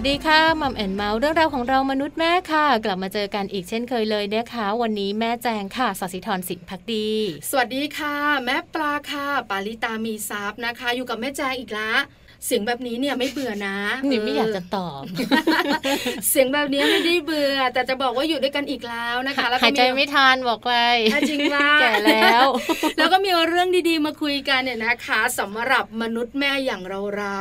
สดีค่ะมัมแอนเมาส์เรื่องราวของเรามนุษย์แม่ค่ะ กลับมาเจอกันอีกเช่นเคยเลยนะคะ วันนี้แม่แจงค่ะสศิธรสินพักดี สวัสดีค่ะ แม่ปลาค่ะ ปาลิตามีซับนะคะ อยู่กับแม่แจงอีกละ เสียงแบบนี้เนี่ยไม่เบื่อนะนี่ไม่อยากจะตอบ เสียงแบบนี้ไม่ได้เบื่อ แต่จะบอกว่าอยู่ด้วยกันอีกแล้วนะคะแล้วหายใจไม่ทันบอกไปจริงว่าแก่แล้ว แล้วก็มีเรื่องดีๆมาคุยกันเนี่ยนะคะสำหรับมนุษย์แม่อย่างเราเรา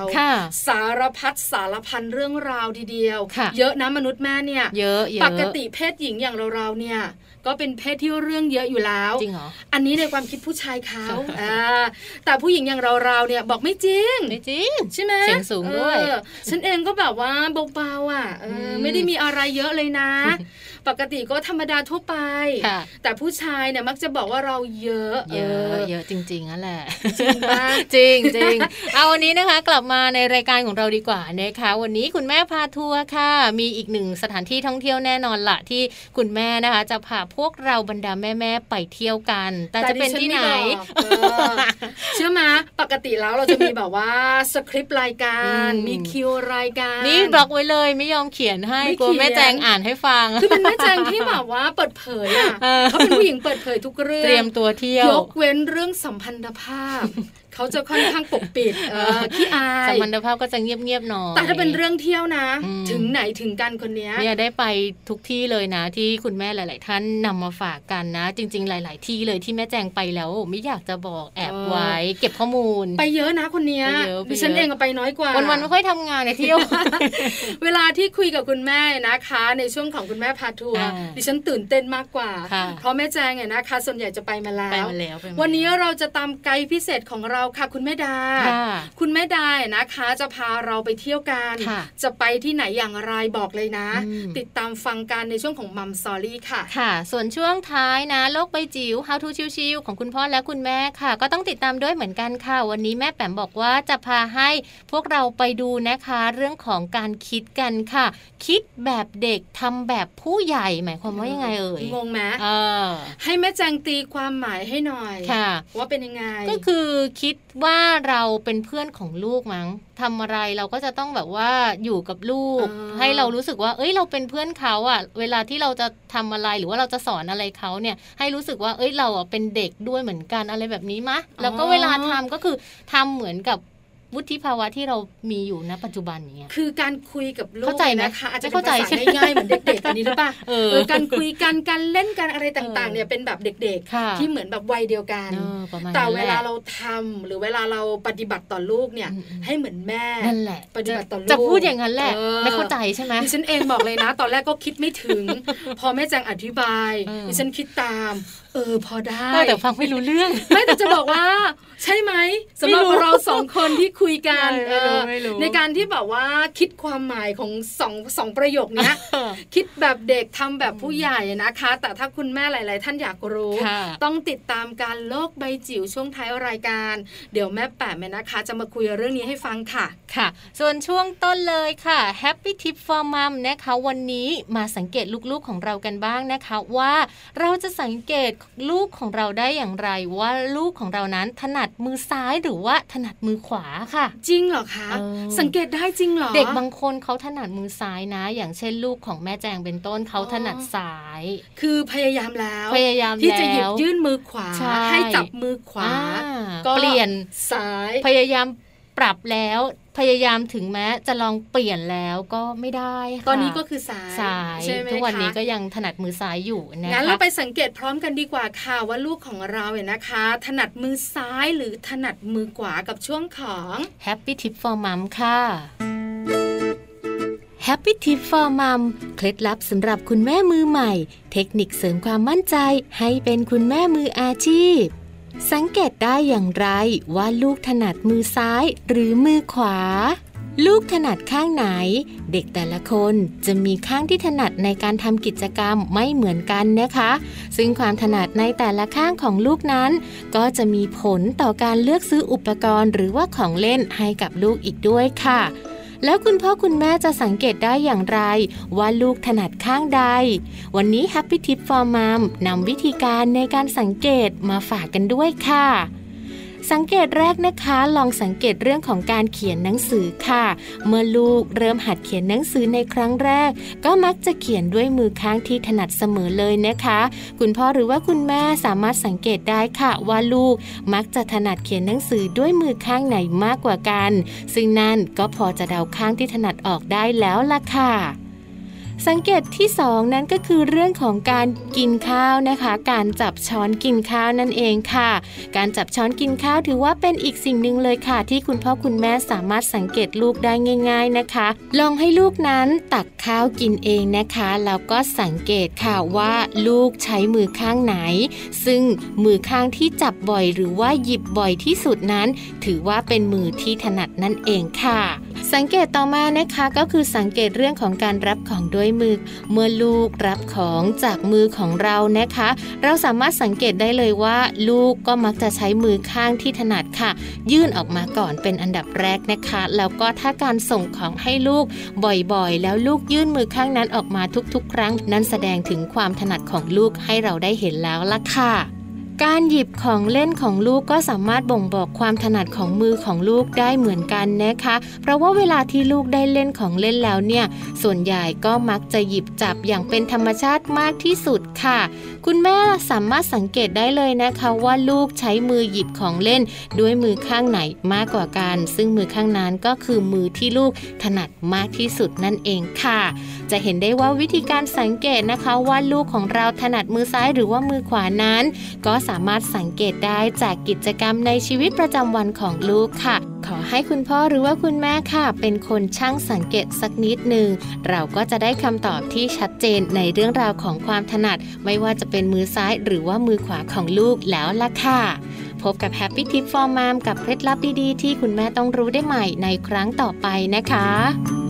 สารพัดสารพันเรื่องราวทีเดียว เยอะนะมนุษย์แม่เนี่ยเยอะปกติเพศหญิงอย่างเราเราเนี่ยก็เป็นเพศที่เรื่องเยอะอยู่แล้ว จริงเหรอ อันนี้ในความคิดผู้ชายเขาอ่าแต่ผู้หญิงอย่างเราเราเนี่ยบอกไม่จริง ไม่จริงใช่ไหมเสียงสูงด้วยฉันเองก็แบบว่าเบาๆอะไม่ได้มีอะไรเยอะเลยนะปกติก็ธรรมดาทั่วไป แต่ผู้ชายเนี่ยมักจะบอกว่าเราเยอะ เยอะเยอะจริงๆนั่นแหละ จริงจริงจริงเอาวันนี้นะคะ กลับมาในรายการของเราดีกว่านะคะ วันนี้คุณแม่พาทัวร์ค่ะ มีอีกหนึ่งสถานที่ท่องเที่ยวแน่นอนละที่คุณแม่นะคะ จะพาพวกเราบรรดาแม่ๆไปเที่ยวกัน แต่จะเป็นที่ไหนเชื่อมาปกติแล้วเราจะมีแบบว่าสคริปต์รายการมีคิวรายการนี่บล็อกไว้เลยไม่ยอมเขียนให้กลัวแม่แจงอ่านให้ฟังคือเป็นแม่แจงที่แบบว่าเปิดเผยอะเขาเป็นผู้หญิงเปิดเผยทุกเรื่องเตรียมตัวเที่ยวยกเว้นเรื่องสัมพันธภาพเขาจะค่อนข้างปกปิดขี้อายสัมพันธภาพก็จะเงียบๆหน่อยแต่ถ้าเป็นเรื่องเที่ยวนะ ถึงไหนถึงกันคนนี้เนี่ยได้ไปทุกที่เลยนะ ที่คุณแม่หลาย ๆ ท่านนำมาฝากกันนะ จริง ๆ หลาย ๆ ที่เลยที่แม่แจงไปแล้ว ไม่อยากจะบอกแอบไว้ เก็บข้อมูล ไปเยอะนะคนนี้ดิฉันเองก็ไปน้อยกว่าวันๆไม่ค่อยทำงานในเที่ยว เวลาที่คุยกับคุณแม่นะคะ ในช่วงของคุณแม่พาทัวร์ดิฉันตื่นเต้นมากกว่า เพราะแม่แจงเนี่ยนะคะ ส่วนใหญ่จะไปมาแล้ววันนี้เราจะตามไกด์พิเศษของเราค่ะ คุณแม่ดา คุณแม่ได้นะคะ จะพาเราไปเที่ยวกัน จะไปที่ไหนอย่างไรบอกเลยนะ ติดตามฟังกันในช่วงของมัมซอรี่ค่ะค่ะ ส่วนช่วงท้ายนะ โลกใบจิ๋ว How to ชิวๆของคุณพ่อและคุณแม่ค่ะ ก็ต้องติดตามด้วยเหมือนกันค่ะ วันนี้แม่แปมบอกว่าจะพาให้พวกเราไปดูนะคะ เรื่องของการคิดกันค่ะ คิดแบบเด็กทำแบบผู้ใหญ่หมายความว่ายังไงเอ่ยงงไหมให้แม่แจงตีความหมายให้หน่อยค่ะว่าเป็นยังไง ก็คือคิดว่าเราเป็นเพื่อนของลูกมั้งทำอะไรเราก็จะต้องแบบว่าอยู่กับลูก ให้เรารู้สึกว่า เอ้ยเราเป็นเพื่อนเขาอะ เวลาที่เราจะทำอะไรหรือว่าเราจะสอนอะไรเขาเนี่ย ให้รู้สึกว่า เอ้ยเราอะเป็นเด็กด้วยเหมือนกันอะไรแบบนี้มะแล้วก็เวลาทำก็คือทำเหมือนกับ วุฒิภาวะที่เรามีอยู่ณปัจจุบันนี้คือการคุยกับลูกเข้าใจไหมคะอาจจะเข้าใจง่ายๆเหมือนเด็กๆอันนี้หรือเปล่าเออการคุยกันการเล่นกันอะไรต่างๆเนี่ยเป็นแบบเด็กๆ ที่เหมือนแบบวัยเดียวกัน แต่เวลาเราทำหรือเวลาเราปฏิบัติต่อลูกเนี่ย ให้เหมือนแม่นั่นแหละปฏิบัติต่อลูกจะพูดอย่างนั้นแหละไม่เข้าใจใช่ไหมดิฉันเองบอกเลยนะ ตอนแรกก็คิดไม่ถึง พอแม่แจงอธิบายดิฉันคิดตามเออพอได้แต่ฟังไม่รู้เรื่อง ไม่แต่จะบอกว่า ใช่ไหมสำหรับเราสองคนที่คุยกันในการที่แบบว่าคิดความหมายของสองสองประโยคนี้คิดแบบเด็กทำแบบผู้ใหญ่นะคะ แต่ถ้าคุณแม่หลาย ๆ ท่านอยากรู้ ต้องติดตามการโลกใบจิ๋วช่วงท้ายรายการ เดี๋ยวแม่แปะแม่นะคะ จะมาคุยเรื่องนี้ให้ฟังค่ะค่ะ ส่วนช่วงต้นเลยค่ะ Happy Tip for Mom นะคะ วันนี้มาสังเกตลูก ๆ ของเรากันบ้างนะคะ ว่าเราจะสังเกตลูกของเราได้อย่างไรว่าลูกของเรานั้นถนัดมือซ้ายหรือว่าถนัดมือขวาค่ะ จริงเหรอคะสังเกตได้จริงเหรอ เด็กบางคนเขาถนัดมือซ้ายนะ อย่างเช่นลูกของแม่แจงเป็นต้นเขาถนัดซ้าย คือพยายามแล้วพยายามที่จะหยิบยื่นมือขวาให้จับมือขวาก็เปลี่ยนซ้ายพยายาม ปรับแล้วพยายามถึงแม้จะลองเปลี่ยนแล้วก็ไม่ได้ค่ะตอนนี้ก็คือซ้ายซ้ายทุกวันนี้ก็ยังถนัดมือซ้ายอยู่นะคะงั้นเราไปสังเกตพร้อมกันดีกว่าค่ะว่าลูกของเราเนี่ยนะคะ ถนัดมือซ้ายหรือถนัดมือขวากับช่วงของ Happy Tip for Mom ค่ะ Happy Tip for Mom เคล็ดลับสำหรับคุณแม่มือใหม่ เทคนิคเสริมความมั่นใจให้เป็นคุณแม่มืออาชีพ สังเกตได้อย่างไรว่าลูกถนัดมือซ้ายหรือมือขวา ลูกถนัดข้างไหน เด็กแต่ละคนจะมีข้างที่ถนัดในการทำกิจกรรมไม่เหมือนกันนะคะ ซึ่งความถนัดในแต่ละข้างของลูกนั้น ก็จะมีผลต่อการเลือกซื้ออุปกรณ์หรือว่าของเล่นให้กับลูกอีกด้วยค่ะ แล้วคุณพ่อคุณแม่จะสังเกตได้อย่างไร ว่าลูกถนัดข้างใด วันนี้ Happy Tip for Mom นำวิธีการในการสังเกตมาฝากกันด้วยค่ะ สังเกตแรกนะคะ ลองสังเกตเรื่องของการเขียนหนังสือค่ะ เมื่อลูกเริ่มหัดเขียนหนังสือในครั้งแรก ก็มักจะเขียนด้วยมือข้างที่ถนัดเสมอเลยนะคะ คุณพ่อหรือว่าคุณแม่สามารถสังเกตได้ค่ะ ว่าลูกมักจะถนัดเขียนหนังสือด้วยมือข้างไหนมากกว่ากัน ซึ่งนั่นก็พอจะเดาข้างที่ถนัดออกได้แล้วล่ะค่ะ สังเกตที่สองนั้นก็คือเรื่องของการกินข้าวนะคะ การจับช้อนกินข้าวนั่นเองค่ะ การจับช้อนกินข้าวถือว่าเป็นอีกสิ่งหนึ่งเลยค่ะ ที่คุณพ่อคุณแม่สามารถสังเกตลูกได้ง่าย ๆนะคะ ลองให้ลูกนั้นตักข้าวกินเองนะคะแล้วก็สังเกตค่ะว่าลูกใช้มือข้างไหน ซึ่งมือข้างที่จับบ่อยหรือว่าหยิบบ่อยที่สุดนั้น ถือว่าเป็นมือที่ถนัดนั่นเองค่ะ สังเกตต่อมานะคะก็คือสังเกตเรื่องของการรับของด้วยยมือ เมื่อลูกรับของจากมือของเรานะคะ เราสามารถสังเกตได้เลยว่า ลูกก็มักจะใช้มือข้างที่ถนัดค่ะ ยื่นออกมาก่อนเป็นอันดับแรกนะคะ แล้วก็ถ้าการส่งของให้ลูกบ่อยๆ แล้วลูกยื่นมือข้างนั้นออกมาทุกๆ ครั้ง นั้นแสดงถึงความถนัดของลูกให้เราได้เห็นแล้วล่ะค่ะ การหยิบของเล่นของลูกก็สามารถบ่งบอกความถนัดของมือของลูกได้เหมือนกันนะคะ เพราะว่าเวลาที่ลูกได้เล่นของเล่นแล้วเนี่ย ส่วนใหญ่ก็มักจะหยิบจับอย่างเป็นธรรมชาติมากที่สุดค่ะ คุณแม่สามารถสังเกตได้เลยนะคะว่าลูกใช้มือหยิบของเล่น ด้วยมือข้างไหนมากกว่ากัน ซึ่งมือข้างนั้นก็คือมือที่ลูกถนัดมากที่สุดนั่นเองค่ะ จะเห็นได้ว่าวิธีการสังเกตนะคะว่าลูกของเราถนัดมือซ้ายหรือว่ามือขวานั้น ก็สามารถสังเกตได้จากกิจกรรมในชีวิตประจำวันของลูกค่ะ ขอให้คุณพ่อหรือว่าคุณแม่ค่ะ เป็นคนช่างสังเกตสักนิดหนึ่งเราก็จะได้คำตอบที่ชัดเจนในเรื่องราวของความถนัด ไม่ว่าจะเป็นมือซ้ายหรือว่ามือขวาของลูกแล้วล่ะค่ะพบกับ Happy Tip for Mom กับเคล็ดลับดีๆ ที่คุณแม่ต้องรู้ได้ใหม่ในครั้งต่อไปนะคะ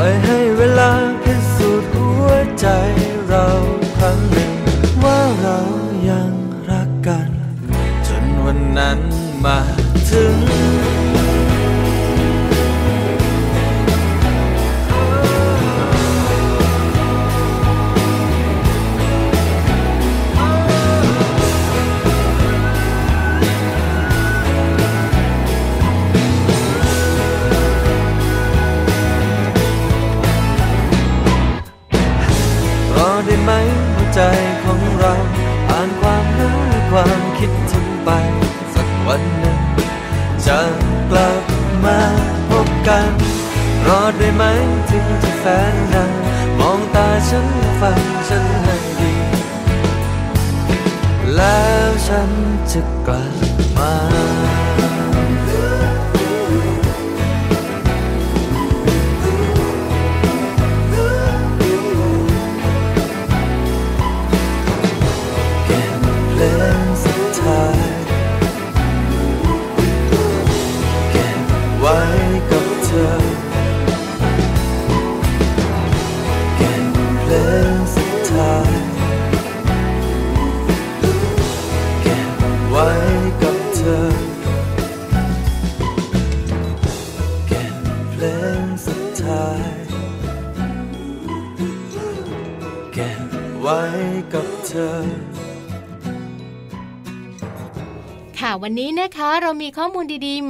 ล่อยให้เวลาพิสูจน์หัวใจเราครั้งหนึ่งว่าเรา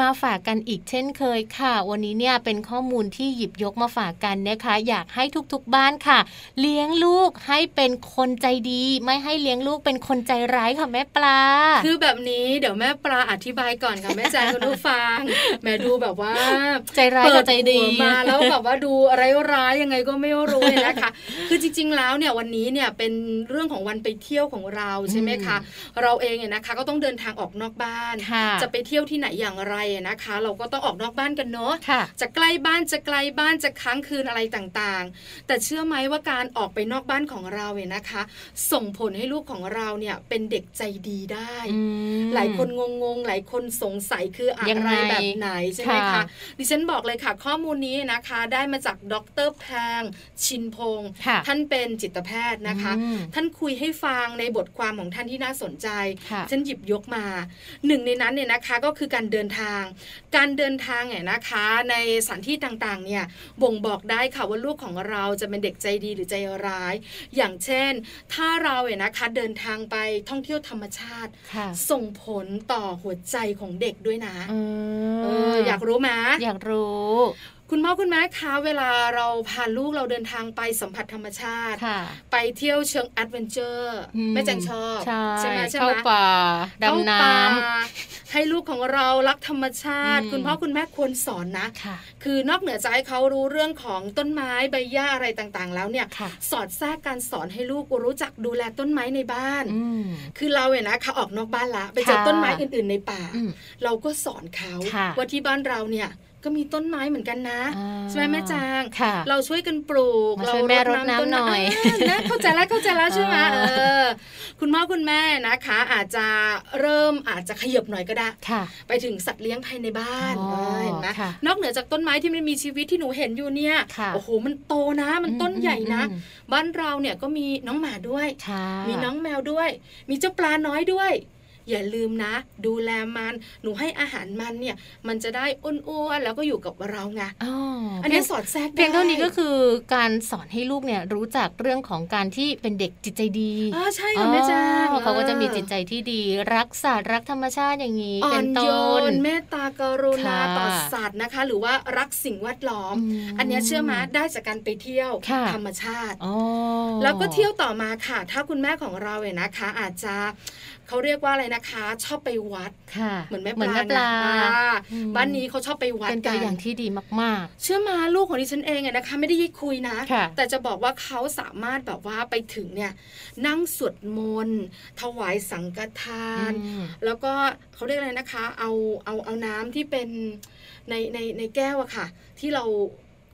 มูลดีๆมาฝากกันอีกเช่นเคยค่ะ วันนี้เนี่ยเป็นข้อมูลที่หยิบยกมาฝากกันนะคะ อยากให้ทุกๆบ้านค่ะ เลี้ยงลูกให้เป็นคนใจดี ไม่ให้เลี้ยงลูกเป็นคนใจร้ายค่ะแม่ปลา คือแบบนี้เดี๋ยวแม่ปลาอธิบายก่อนค่ะแม่แจงคุณผู้ฟัง แม่ดูแบบว่า ใจร้ายกับใจดีเปิหัวมาแล้วแบบว่าดูอะไรร้ายยังไงก็ไม่รู้เลยนะคะ คือจริง ๆ แล้วเนี่ยวันนี้เนี่ยเป็นเรื่องของวันไปเที่ยวของเราใช่ไหมคะ เราเองเนี่ยนะคะ ก็ต้องเดินทางออกนอกบ้านค่ะจะไปเที่ยวที่ไหนอย่างไรนะคะ เราก็ต้องออกนอกบ้านกันเนาะค่ะจะใกล้บ้านจะไกลบ้านจะค้างคืนอะไรต่างๆ แต่เชื่อไหมว่าการออกไปนอกบ้านของเราเนี่ยนะคะ ส่งผลให้ลูกของเราเนี่ยเป็นเด็กใจดีได้อืมหลายคนงงๆ หลายคนสงสัยคืออะยังไรไงแบบไหนใช่ไหมค่ะคะดิฉันบอกเลยค่ะ ข้อมูลนี้นะคะ ได้มาจากดรแพงชินพงศ์ค่ะท่านเป็นจิตแพทย์นะคะอืมท่านคุยให้ฟังในบทความของท่านที่น่าสนใจค่ะฉันหยิบยกมาหนึ่งในนั้นเนี่ยนะคะก็คือการเดินทางการเดินทางเนี่ยนะคะ ในสถานที่ต่างๆเนี่ยบ่งบอกได้ค่ะว่าลูกของเราจะเป็นเด็กใจดีหรือใจร้าย อย่างเช่น ถ้าเราเนี่ยนะคะเดินทางไปท่องเที่ยวธรรมชาติค่ะส่งผลต่อหัวใจของเด็กด้วยนะอืมเอออยากรู้ไหมอยากรู้ คุณพ่อคุณแม่คะเวลาเราพาลูกเราเดินทางไปสัมผัสธรรมชาติค่ะไปเที่ยวเชิงแอดเวนเจอร์อืมแม่แจงชอบ ใช่ไหมใช่ไหมเข้าป่าเข้าดำน้ป่าให้ลูกของเรารักธรรมชาติอืมคุณพ่อคุณแม่ควรสอนนะำค่ะคือนอกเหนือจากให้เขารู้เรื่องของต้นไม้ใบหญ้าอะไรต่างๆ แล้วเนี่ยค่ะสอดแทรกการสอนให้ลูกรู้จักดูแลต้นไม้ในบ้านอืมคือเราเนี่ยนะคะออกนอกบ้านละไปเจอค่ะต้นไม้อื่น ๆในป่าอืมเราก็สอนเขาค่ะว่าที่บ้านเราเนี่ย ก็มีต้นไม้เหมือนกันนะอ่าใช่ไหมแม่จางค่ะเราช่วยกันปลูกมาเราช่วยแม่รดน้ำต้หน่อยานะเข้าใจแล้วเข้าใจแล้วใช่ไหมอ่าเออ คุณพ่อคุณแม่นะคะ อาจจะเริ่มอาจจะขยับหน่อยก็ได้ค่ะไปถึงสัตว์เลี้ยงภายในบ้านอ๋อเออเห็นไหมค่ะนอกเหนือจากต้นไม้ที่มันมีชีวิตที่หนูเห็นอยู่เนี่ยค่ะโอ้โหมันโตนะ มันต้นอืมใหญ่นะอืมบ้านเราเนี่ยก็มีน้องหมาด้วยค่ะมีน้องแมวด้วย มีเจ้าปลาน้อยด้วย อย่าลืมนะ ดูแลมัน หนูให้อาหารมันเนี่ย มันจะได้อ้วนๆแล้วก็อยู่กับเราไงอ๋ออันนี้สอดแทรกได้เพียงเท่านี้ก็คือการสอนให้ลูกเนี่ยรู้จักเรื่องของการที่เป็นเด็กจิตใจดีอ๋อใช่ค่ะแม่จ้างอ๋อเขาก็จะมีจิตใจที่ดี รักสัตว์รักธรรมชาติอย่างนี้อ่อเป็นนต้โยนนเมตตากรุณาค่ะต่อสัตว์นะคะ หรือว่ารักสิ่งแวดล้อมอืมอันเนี้ยเชื่อมาได้จากการไปเที่ยวค่ะธรรมชาติอ๋อแล้วก็เที่ยวต่อมาค่ะ ถ้าคุณแม่ของเราเนี่ยนะคะ อาจจะ เขาเรียกว่าอะไรนะคะ ชอบไปวัดค่ะเหมือนแม่เหมือนแม่ปลาไงอ่าอืมบ้านนี้เขาชอบไปวัดเป็นกัตัวนอย่างที่ดีมากเชื่อมาลูกของดิฉันเองอะนะคะ ไม่ได้ยิคุยนะค่ะแต่จะบอกว่าเขาสามารถแบบว่าไปถึงเนี่ยนั่งสวดมนต์ถวายสังฆทาๆนอืมแล้วก็เขาเรียกอะไรนะคะ เอาเอาเอาน้ำที่เป็นในในในแก้วอะค่ะ ที่เรา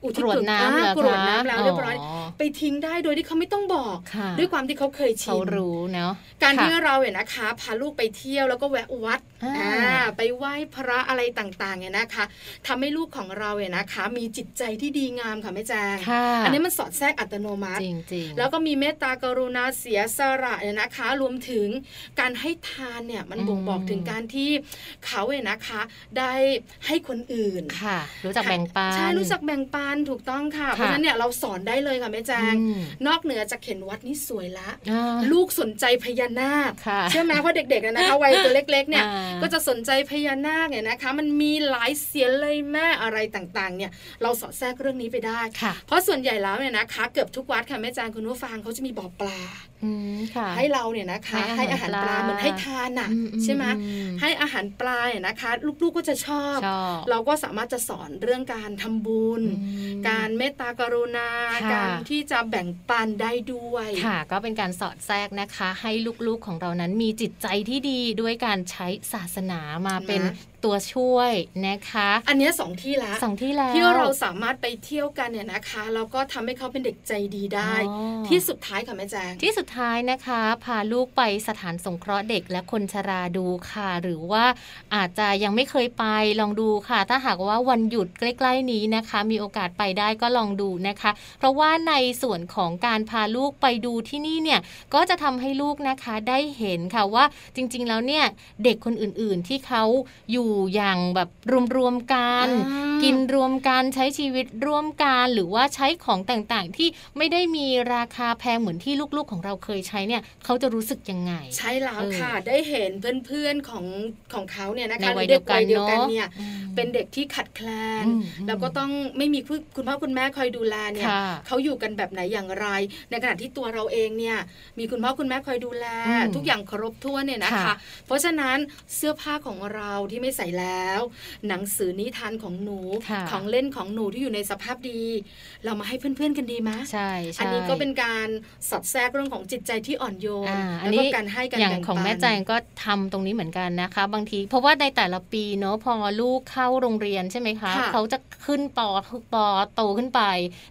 อุทิศกรวดน้ำเหรออ่ากรวดน้ำแล้วคะเรียบร้อยอ๋อไปทิ้งได้โดยที่เขาไม่ต้องบอกค่ะด้วยความที่เขาเคยชิเขานรู้เนาะการที่ค่ะเราเนี่ยนะคะพาลูกไปเที่ยวแล้วก็แวะวัดอ่าอ่าไปไหว้พระอะไรต่างๆเนี่ยนะคะทำให้ลูกของเราเนี่ยนะคะ มีจิตใจที่ดีงามค่ะแม่แจงค่ะอันนี้มันสอดแทรกอัตโนมัติจริงจริงๆแล้วก็มีเมตตากรุณาเสียสละเนี่ยนะคะ รวมถึงการให้ทานเนี่ยมันอืมบ่งบอกถึงการที่เขาเนี่ยนะคะ ได้ให้คนอื่นค่ะ รู้จักแบ่งปันใช่รู้จักแบ่งปันถูกต้องค่ะค่ะ เพราะฉะนั้นเนี่ยเราสอนได้เลยค่ะแม่แจงอืมนอกเหนือจากเข็นวัดนี่สวยละอ่าลูกสนใจพญานาคค่ะเชื่อไหมเพราะเด็กๆอะนะคะวัยตัวเล็กๆเนี่ยอ่าก็จะสนใจพญานาคเนี่ยนะคะ มันมีหลายเสียนเลยแม่อะไรต่างๆ เนี่ยเราสอดแทรกเรื่องนี้ไปได้ค่ะเพราะส่วนใหญ่แล้วเนี่ยนะคะ เกือบทุกวัดค่ะแม่จางคุณผู้ฟังเขาจะมีบ่อปลาให้เราเนี่ยนะคะ ให้อาหารปลาเหมือนให้ทานอะใช่ไหมให้อาหารปลาเนี่ยนะคะ ลูกๆก็จะชอบ เราก็สามารถจะสอนเรื่องการทำบุญ การเมตตากรุณา การที่จะแบ่งปันได้ด้วยค่ะ ก็เป็นการสอดแทรกนะคะ ให้ลูกๆของเรานั้นมีจิตใจที่ดีด้วยการใช้ศาสนามาเป็นตัวช่วยนะคะ อันนี้สองที่แล้วสองที่แล้วที่เราสามารถไปเที่ยวกันเนี่ยนะคะแล้วก็ทำให้เขาเป็นเด็กใจดีได้ ที่สุดท้ายค่ะแม่แจงที่สุดท้ายนะคะ พาลูกไปสถานสงเคราะห์เด็กและคนชราดูค่ะ หรือว่าอาจจะยังไม่เคยไปลองดูค่ะ ถ้าหากว่าวันหยุดใกล้ ๆนี้นะคะ มีโอกาสไปได้ก็ลองดูนะคะ เพราะว่าในส่วนของการพาลูกไปดูที่นี่เนี่ยก็จะทำให้ลูกนะคะได้เห็นค่ะว่าจริง ๆ แล้วเนี่ยเด็กคนอื่นๆที่เขาอยู่อย่างแบบรวมๆกัน กินรวมกันใช้ชีวิตร่วมกัน หรือว่าใช้ของต่างๆ ที่ไม่ได้มีราคาแพงเหมือนที่ลูกๆของเราเคยใช้เนี่ยเขาจะรู้สึกยังไง ใช่แล้วค่ะได้เห็นเพื่อนๆของของเขาเนี่ยนะคะเด็กวัยเดียวกันเนี่ยเป็นเด็กที่ขัดแคลนแล้วก็ต้องไม่มีคุณพ่อคุณแม่คอยดูแลเนี่ยเขาอยู่กันแบบไหนอย่างไร ในขณะที่ตัวเราเองเนี่ยมีคุณพ่อคุณแม่คอยดูแล ทุกอย่างครบถ้วนเนี่ยนะคะ เพราะฉะนั้นเสื้อผ้าของเราที่ไม่ใส่แล้ว หนังสือนิทานของหนู ของเล่นของหนูที่อยู่ในสภาพดี เรามาให้เพื่อนๆกันดีไหมใช่อันนี้ก็เป็นการสอดแทรกเรื่องของจิตใจที่อ่อนโยนแล้วก็การให้กันอย่างของแม่แจงก็ทำตรงนี้เหมือนกันนะคะ บางที เพราะว่าในแต่ละปีเนาะพอลูกเข้าโรงเรียนใช่ไหมคะเขาจะขึ้นปอปอโตขึ้นไป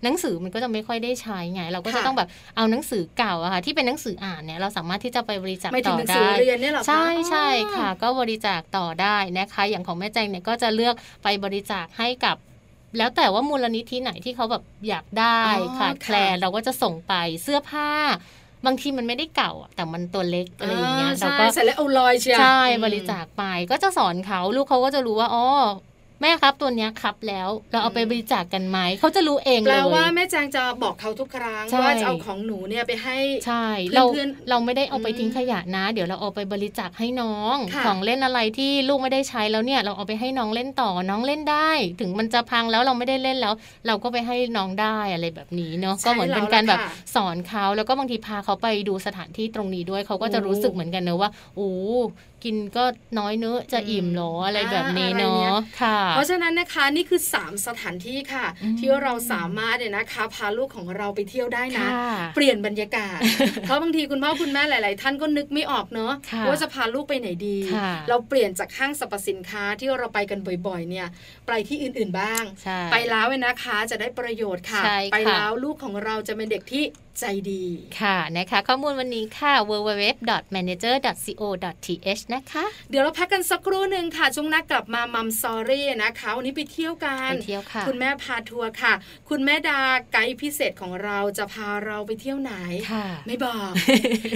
หนังสือมันก็จะไม่ค่อยได้ใช้ไงเราก็จะต้องแบบเอาหนังสือเก่าอะค่ะที่เป็นหนังสืออ่านเนี่ยเราสามารถที่จะไปบริจาคต่อได้ใช่ใช่ค่ะ ก็บริจาคต่อได้นะคะอย่างของแม่แจงเนี่ยก็จะเลือกไปบริจาคให้กับแล้วแต่ว่ามูลนิธิไหนที่เขาแบบอยากได้ขาดแคลนเราก็จะส่งไปเสื้อผ้า บางทีมันไม่ได้เก่าแต่มันตัวเล็กอะไรอย่างเงี้ยเราก็ใส่แล้วเอาลอยเชียใช่บริจาคไปก็จะสอนเขาลูกเขาก็จะรู้ว่าอ๋อ แม่ครับตัวเนี้ยครับแล้วเราเอาไปบริจาคกกันไหมเขาจะรู้เองเลยแปลว่าแม่แจงจะบอกเขาทุกครั้งว่าจะเอาของหนูเนี่ยไปให้ใช่เราเราไม่ได้เอาไปทิ้งขยะนะ เดี๋ยวเราเอาไปบริจาคให้น้อง ของเล่นอะไรที่ลูกไม่ได้ใช้แล้วเนี่ย เราเอาไปให้น้องเล่นต่อน้องเล่นได้ ถึงมันจะพังแล้วเราไม่ได้เล่นแล้ว เราก็ไปให้น้องได้อะไรแบบนี้เนาะก็เหมือนเป็นการแบบสอนเขาแล้วก็บางทีพาเขาไปดูสถานที่ตรงนี้ด้วยเขาก็จะรู้สึกเหมือนกันเนอะว่าโอ้ กินก็น้อยเนื้อจะอิ่มหรออะไรแบบนี้เนาะค่ะ เพราะฉะนั้นนะคะนี่คือ 3 สถานที่ค่ะ ที่เราสามารถเนี่ยนะคะพาลูกของเราไปเที่ยวได้นะ เปลี่ยนบรรยากาศ เพราะบางทีคุณพ่อคุณแม่หลาย ๆ ท่านก็นึกไม่ออกเนาะว่าจะพาลูกไปไหนดี เราเปลี่ยนจากห้างสรรพสินค้าที่เราไปกันบ่อย ๆ เนี่ยไปที่อื่น ๆ บ้าง ไปแล้วนะคะจะได้ประโยชน์ค่ะ ไปแล้วลูกของเราจะเป็นเด็กที่ ใจดีค่ะนะคะ ข้อมูลวันนี้ค่ะ www.manager.co.th นะคะ เดี๋ยวเราพักกันสักครู่หนึ่งค่ะช่วงนักกลับมามัมซอรี่นะคะวันนี้ไปเที่ยวกันไปเที่ยวค่ะ คุณแม่พาทัวร์ค่ะ คุณแม่ดาไกด์พิเศษของเราจะพาเราไปเที่ยวไหนค่ะไม่บอก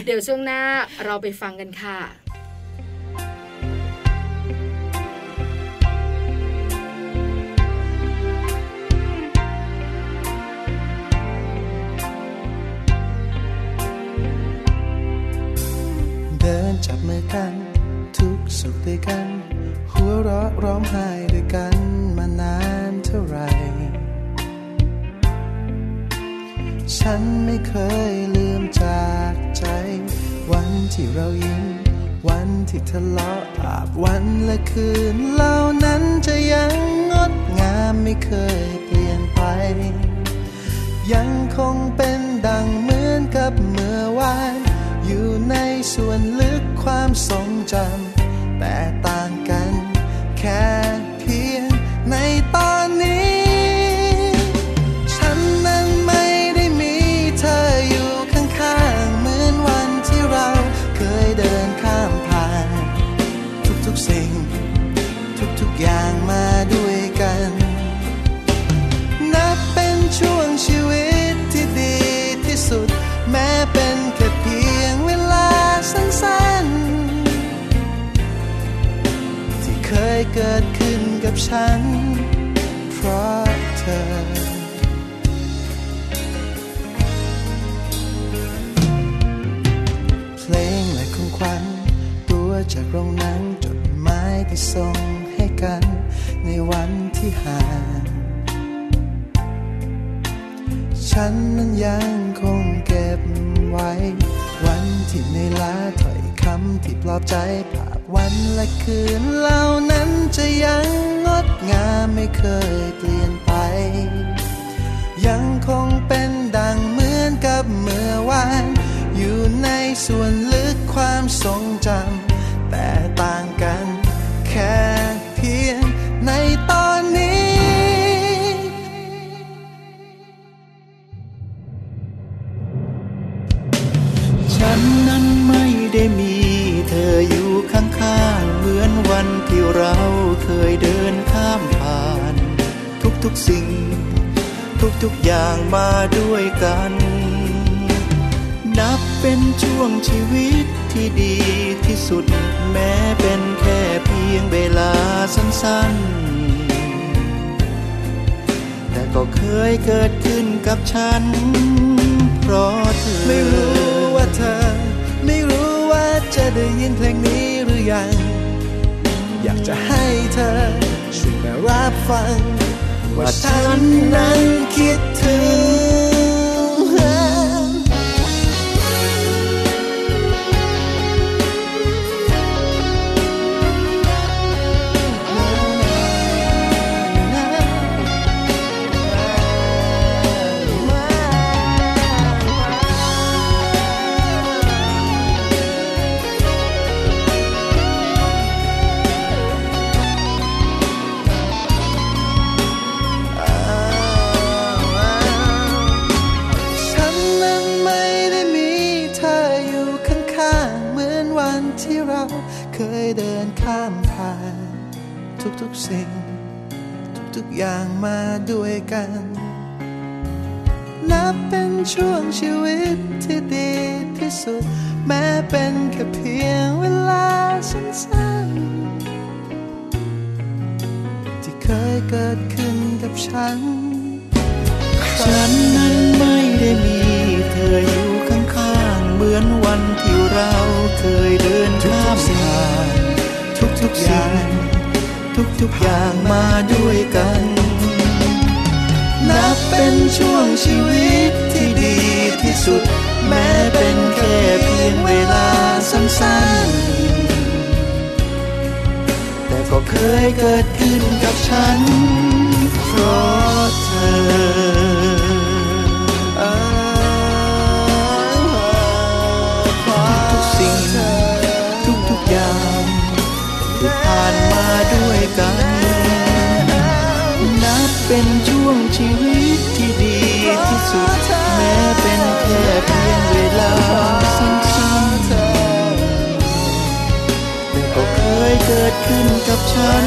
เดี๋ยวช่วงหน้าเราไปฟังกันค่ะ จับมือกัน ทุกสุขด้วยกัน หัวเราะร้องไห้ด้วยกันมานานเท่าไร ฉันไม่เคยลืมจากใจ วันที่เรายิ้มวันที่ทะเลาะภาพวันและคืนเหล่านั้นจะยังงดงามไม่เคยเปลี่ยนไป ยังคงเป็นดังเหมือนกับเมื่อวาน อยู่ในส่วนลึกความทรงจำแต่ต่างกันแค่ ฉัน เพราะเธอ เพลงและของขวัญตัวจากโรงหนังจดหมายที่ส่งให้กัน ในวันที่ห่าง ฉันนั้นยังคงเก็บไว้ วันที่ในลาถอยำที่ปลอบใจภาพวันและคืนเหล่านั้นจะยังงดงามไม่เคยเปลี่ยนไป ยังคงเป็นดังเหมือนกับเมื่อวาน อยู่ในส่วนลึกความทรงจำแต่ต่างกันแค่เพียงในตอนนี้ฉันนั้นไม่ได้มี วันที่เราเคยเดินข้ามผ่าน ทุกๆสิ่ง ทุกๆอย่างมาด้วยกัน นับเป็นช่วงชีวิตที่ดีที่สุด แม้เป็นแค่เพียงเวลาสั้นๆ แต่ก็เคยเกิดขึ้นกับฉัน เพราะเธอไม่รู้ว่าเธอ ไม่รู้ว่าจะได้ยินเพลงนี้หรือยัง อยากจะให้เธอ ช่วยมารับฟัง ว่าฉันนั้นคิดถึง อย่างมาด้วยกันนับเป็นช่วงชีวิตที่ดีที่สุด แม้เป็นแค่เพียงเวลาสั้นๆ ที่เคยเกิดขึ้นกับฉัน ฉันนั้นไม่ได้มีเธออยู่ข้างๆ เหมือนวันที่เราเคยเดินข้ามผ่านทุกๆอย่าง ทุกๆอย่างมาด้วยกัน นับเป็นช่วงชีวิตที่ดีที่สุด แม้เป็นแค่เพียงเวลาสั้นๆ แต่ก็เคยเกิดขึ้นกับฉัน เพราะเธอทุกสิ่ง กัน นับเป็นช่วงชีวิตที่ดีที่สุด แม้เป็นแค่เพียงเวลาสั้นๆแต่ก็เคยเกิดขึ้นกับฉัน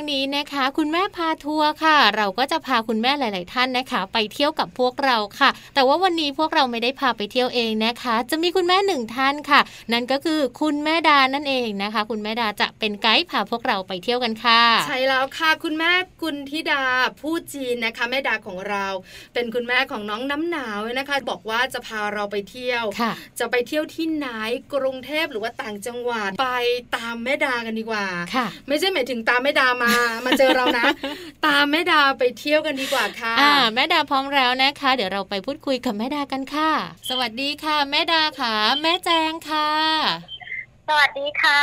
นช่วงนี้นะคะ คุณแม่พาทัวร์ค่ะ เราก็จะพาคุณแม่หลาย ๆ ท่านนะคะ ไปเที่ยวกับพวกเราค่ะ แต่ว่าวันนี้พวกเราไม่ได้พาไปเที่ยวเองนะคะ จะมีคุณแม่หนึ่งท่านค่ะ นั่นก็คือคุณแม่ดานั่นเองนะคะ คุณแม่ดาจะเป็นไกด์พาพวกเราไปเที่ยวกันค่ะ ใช่แล้วค่ะ คุณแม่กุลธิดาผู้จีนนะคะ แม่ดาของเรา เป็นคุณแม่ของน้องน้ำหนาวนะคะ บอกว่าจะพาเราไปเที่ยวค่ะจะไปเที่ยวที่ไหนกรุงเทพหรือว่าต่างจังหวัดไปตามแม่ดากันดีกว่าค่ะไม่ใช่หมายถึงตามแม่ดามามาเจอเรานะ ตามแม่ดาไปเที่ยวกันดีกว่าค่ะอ่าแม่ดาพร้อมแล้วนะคะ เดี๋ยวเราไปพูดคุยกับแม่ดากันค่ะ สวัสดีค่ะ แม่ดาค่ะ แม่แจงค่ะ สวัสดีค่ะ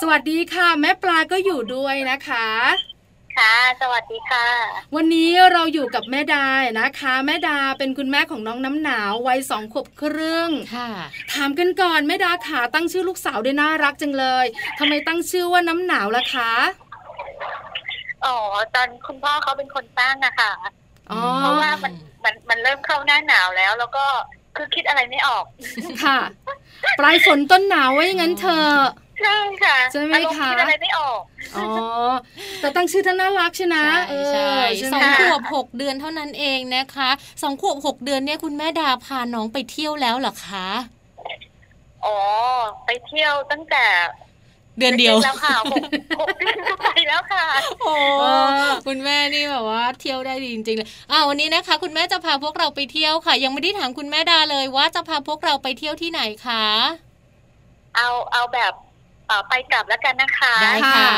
สวัสดีค่ะ แม่ปลาก็อยู่ด้วยนะคะค่ะ สวัสดีค่ะ วันนี้เราอยู่กับแม่ดานะคะ แม่ดาเป็นคุณแม่ของน้องน้ำหนาววัยสองขวบครึ่งค่ะ ถามกันก่อนแม่ดาขาตั้งชื่อลูกสาวได้น่ารักจังเลยทำไมตั้งชื่อว่าน้ำหนาวล่ะคะ อ๋อตอนคุณพ่อเขาเป็นคนตั้งอะค่ะอ๋อเพราะว่ามันมันมันเริ่มเข้าหน้าหนาวแล้ว แล้วก็คือคิดอะไรไม่ออก ค่ะ ปลายฝนต้นหนาวว่าอย่างนั้นเถอะใช่ค่ะใช่ไหมคะคิดอะไรไม่ออกอ๋อแต่ตั้งชื่อท่านน่ารักใช่ไหมใช่สองขวบหกเดือนเท่านั้นเองนะคะสองขวบหกเดือนเนี่ยคุณแม่ดาพาน้องไปเที่ยวแล้วเหรอคะอ๋อไปเที่ยวตั้งแต่ เดือนเดียวแล้วค่ะหกเดือนก็ไปแล้วค่ะ โอ้คุณแม่นี่แบบว่า เที่ยวได้ดีจริงๆเลยอ่าวันนี้นะคะ คุณแม่จะพาพวกเราไปเที่ยวค่ะ ยังไม่ได้ถามคุณแม่ดาเลยว่าจะพาพวกเราไปเที่ยวที่ไหนคะเอาเอาแบบไปกลับแล้วกันนะคะได้ค่ะ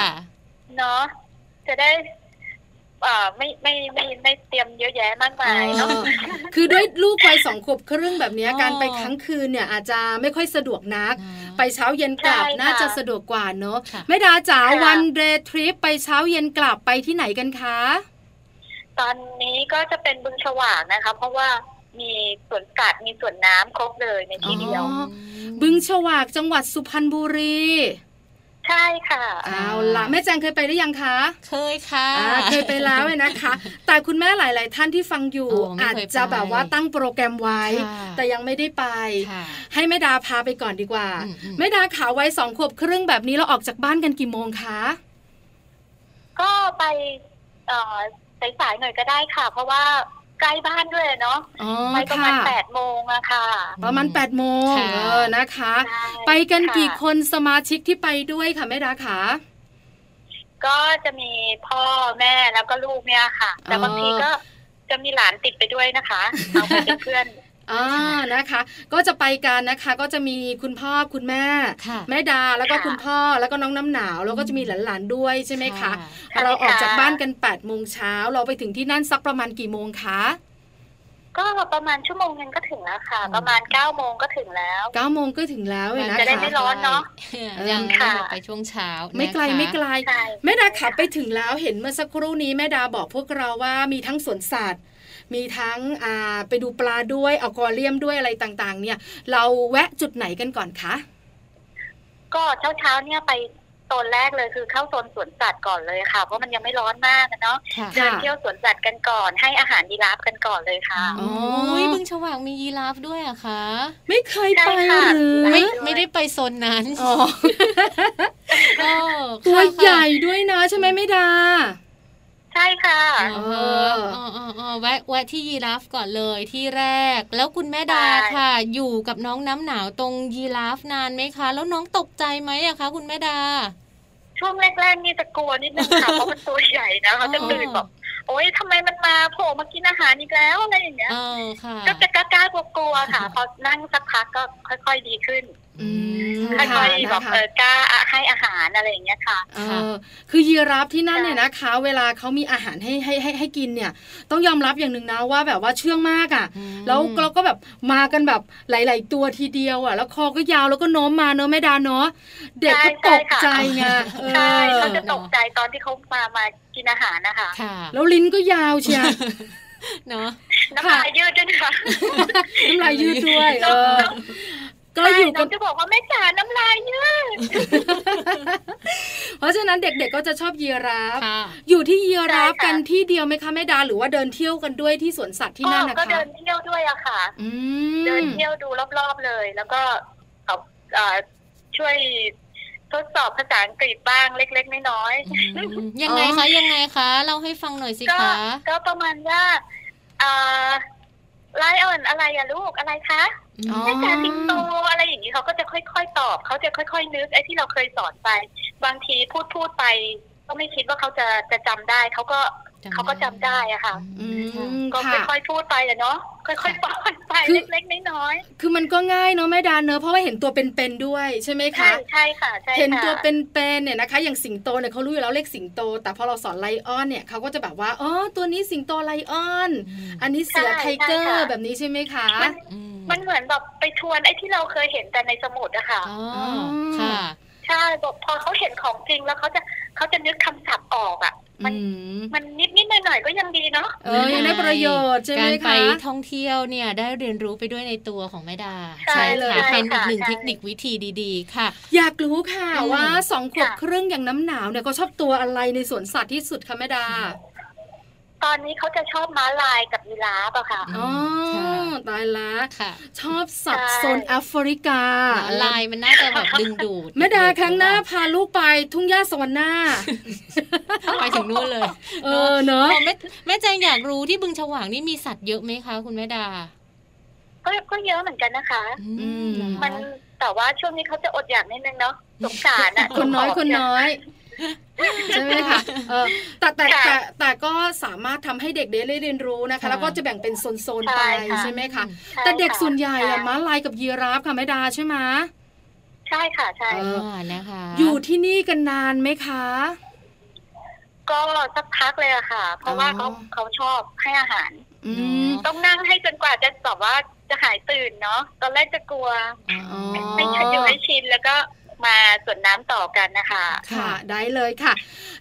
เนาะจะได้ ไม่ไม่ไม่ไม่เตรียมเยอะแยะมากมายเนาะคือด้วยลูกวัยสองขวบครึ่งแบบนี้การไปครั้งคืนเนี่ยอาจจะไม่ค่อยสะดวกนัก ไปเช้าเย็นกลับน่าจะสะดวกกว่าเนาะไม่ดาจ๋าวันเดย์ทริปไปเช้าเย็นกลับไปที่ไหนกันคะ ตอนนี้ก็จะเป็นบึงฉวากนะคะ เพราะว่ามีสวนสัตว์มีสวนน้ำครบเลยในที่เดียว บึงฉวากจังหวัดสุพรรณบุรี ใช่ค่ะเอาละแม่แจงเคยไปได้ยังคะเคยค่ะเคยไปแล้วนะคะ แต่คุณแม่หลาย ๆ ท่านที่ฟังอยู่อาจจะแบบว่าตั้งโปรแกรมไว้ แต่ยังไม่ได้ไป ให้แม่ดาพาไปก่อนดีกว่าแม่ดาขาวไว้สองขวบครึ่งแบบนี้เราออกจากบ้านกันกี่โมงคะก็ไปสายๆหน่อยก็ได้ค่ะ เพราะว่า ใกล้บ้านด้วยเนาะไปประมาณแปดโมงอะค่ะ ประมาณแปดโมงเออนะคะ ไปกันกี่คนสมาชิกที่ไปด้วยค่ะแม่ดาขาก็จะมีพ่อแม่แล้วก็ลูกเนี่ยค่ะ แต่บางทีก็จะมีหลานติดไปด้วยนะคะ เอาไปเป็นเพื่อน อ่านะคะ ก็จะไปกันนะคะ ก็จะมีคุณพ่อคุณแม่ แม่ดาแล้วก็คุณพ่อแล้วก็น้องน้ำหนาวแล้วก็จะมีหลานๆด้วยใช่ไหมคะเราออกจากบ้านกัน8ปดโมงเช้าเราไปถึงที่นั่นสักประมาณกี่โมงคะก็ประมาณชั่วโมงนึงก็ถึงแล้วค่ะ ประมาณเก้าโมงก็ถึงแล้วเก้าโมงก็ถึงแล้วนะคะจะได้ไม่ร้อนเนาะยังค่ะไปช่วงเช้า ไม่ไกลไม่ไกลแม่ดาขับไปถึงแล้วเห็นเมื่อสักครู่นี้แม่ดาบอกพวกเราว่ามีทั้งสวนสัตว์ มีทั้งอ่าไปดูปลาด้วยอากอเลียมด้วยอะไรต่างๆ เนี่ย เราแวะจุดไหนกันก่อนคะก็เช้าเช้าเนี่ยไปโซนแรกเลยคือเข้าโซนสวนสัตว์ก่อนเลยค่ะ เพราะมันยังไม่ร้อนมากนะเนาะเดินเที่ยวสวนสัตว์กันก่อนให้อาหารยีราฟกันก่อนเลยค่ะโอ้ยบึงฉวางมียีราฟด้วยอะคะ ไม่เคยไปหรือไม่ไม่ได้ไปโซนนั้นอ๋อตัวใหญ่ด้วยนะใช่ไหมไม่ดา ใช่ค่ะเออออแวะแวะที่ยีราฟก่อนเลยที่แรก แล้วคุณแม่ดาค่ะ อยู่กับน้องน้ำหนาวตรงยีราฟนานไหมคะ แล้วน้องตกใจไหมอะคะคุณแม่ดา ช่วงแรกๆนี่จะกลัวนิดนึงค่ะเพราะมันตัวใหญ่นะเขาจะตื่นแบบโอ๊ยทำไมมันมาโผล่มากินอาหารอีกแล้วอะไรอย่างเงี้ยก็จะกล้ากลัวๆค่ะ พอนั่งสักพักก็ค่อย ๆดีขึ้น ค่อยๆแบบเออกล้าให้อาหารอะไรอย่างเงี้ยค่ะคือยีราฟที่นั่นเนี่ยนะคะ เวลาเขามีอาหารให้ให้ให้ให้กินเนี่ย ต้องยอมรับอย่างหนึ่งนะว่าแบบว่าเชื่องมากอะ แล้วเราก็แบบมากันแบบหลาย ๆ ตัวทีเดียวอะ แล้วคอก็ยาวแล้วก็โน้มมาเนอะไม่ดาเนอะเด็กก็ตกใจไงใช่เขาจะตกใจตอนที่เขามามากินอาหารนะคะแล้วลิ้นก็ยาวเชียเนาะน้ำลายยืดด้วยค่ะน้ำลายยืดด้วยเออ ก็อยู่กับจะบอกว่าแม่จ๋าน้ำลายเยอะเพราะฉะนั้นเด็กๆก็จะชอบยีราฟ อยู่ที่ยีราฟกันที่เดียวไหมคะแม่ดาหรือว่าเดินเที่ยวกันด้วยที่สวนสัตว์ที่นั่นนะคะก็เดินเที่ยวด้วยอะค่ะเดินเที่ยวดูรอบๆเลย แล้วก็เขาช่วยทดสอบภาษาอังกฤษบ้างเล็กๆน้อยๆยังไงคะยังไงคะเล่าให้ฟังหน่อยสิคะก็ประมาณว่า ไลออนอะไรอะลูกอะไรคะแม่จ๋าสิงโตอะไรอย่างนี้เขาก็จะค่อยๆตอบเขาจะค่อย ๆ นึกไอ้ที่เราเคยสอนไป บางทีพูดพูดไป ก็ไม่คิดว่าเขาจะจะจำได้เขาก็ เขาก็จำได้อะค่ะก็ค่อยๆพูดไปอะเนาะค่อยๆป้อนไปเล็กๆน้อยๆคือมันก็ง่ายเนาะแม่ดาเนอะเพราะว่าเห็นตัวเป็นๆด้วยใช่ไหมคะใช่ค่ะใช่เห็นตัวเป็นๆเนี่ยนะคะ อย่างสิงโตเนี่ยเขารู้อยู่แล้วเลขสิงโต แต่พอเราสอน lion เนี่ยเขาก็จะแบบว่าอ๋อตัวนี้สิงโต lion อันนี้เสือ tiger แบบนี้ใช่ไหมคะมันเหมือนแบบไปทวนไอ้ที่เราเคยเห็นแต่ในสมุดอะค่ะอ๋อค่ะ ใช่บอกพอเขาเห็นของจริงแล้วเขาจะเขาจะนึกคำศัพท์ออกอะมันมันนิดนิดหน่อยหน่อยก็ยังดีเนาะเออยังได้ประโยชน์ใช่ไหมคะการไปท่องเที่ยวเนี่ยได้เรียนรู้ไปด้วยในตัวของแม่ดา ใช่เลยเป็นอีกหนึ่งเทคนิควิธีดีๆ ค่ะ อยากรู้ค่ะว่าสองขวบครึ่งอย่างน้ำหนาวเนี่ยก็ชอบตัวอะไรในสวนสัตว์ที่สุดคะแม่ดา ตอนนี้เขาจะชอบม้าลายกับยีราฟอะค่ะ อ๋อ ตายละค่ะ ชอบสัตว์โซนแอฟริกา ลายมันน่าจะแบบดึงดูดแม่ดาครั้งหน้าพาลูกไปทุ่งหญ้าสวรรค์หน้าไปถึงนู่นเลย เออเนอะแม่แม่แจงอยากรู้ที่บึงฉวางนี่มีสัตว์เยอะไหมคะ คุณแม่ดา ก็ก็เยอะเหมือนกันนะคะ อืมมันแต่ว่าช่วงนี้เขาจะอดอยากนิดนึงเนาะสงสารอะคนน้อยคนน้อย ใช่ไหมคะเออแต่แต่ค่ะแต่แต่ก็สามารถทำให้เด็กได้เรียนรู้นะคะค่ะแล้วก็จะแบ่งเป็นโซนๆไปใช่ค่ะใช่ไหมคะใช่แต่เด็กค่ะส่วนใหญ่อะค่ะม้าลายกับยีราฟค่ะแม่ดาใช่ไหมใช่ค่ะใช่เอออ่านะคะ อยู่ที่นี่กันนานไหมคะก็สักพักเลยอะค่ะ เพราะว่าเขาอ๋อเขาชอบให้อาหารอืมต้องนั่งให้จนกว่าจะแบบว่าจะหายตื่นเนาะตอนแรกจะกลัวอ๋อให้ชินอยู่ให้ชินแล้วก็ มาสวนน้ำต่อกันนะคะ ค่ะ ได้เลยค่ะ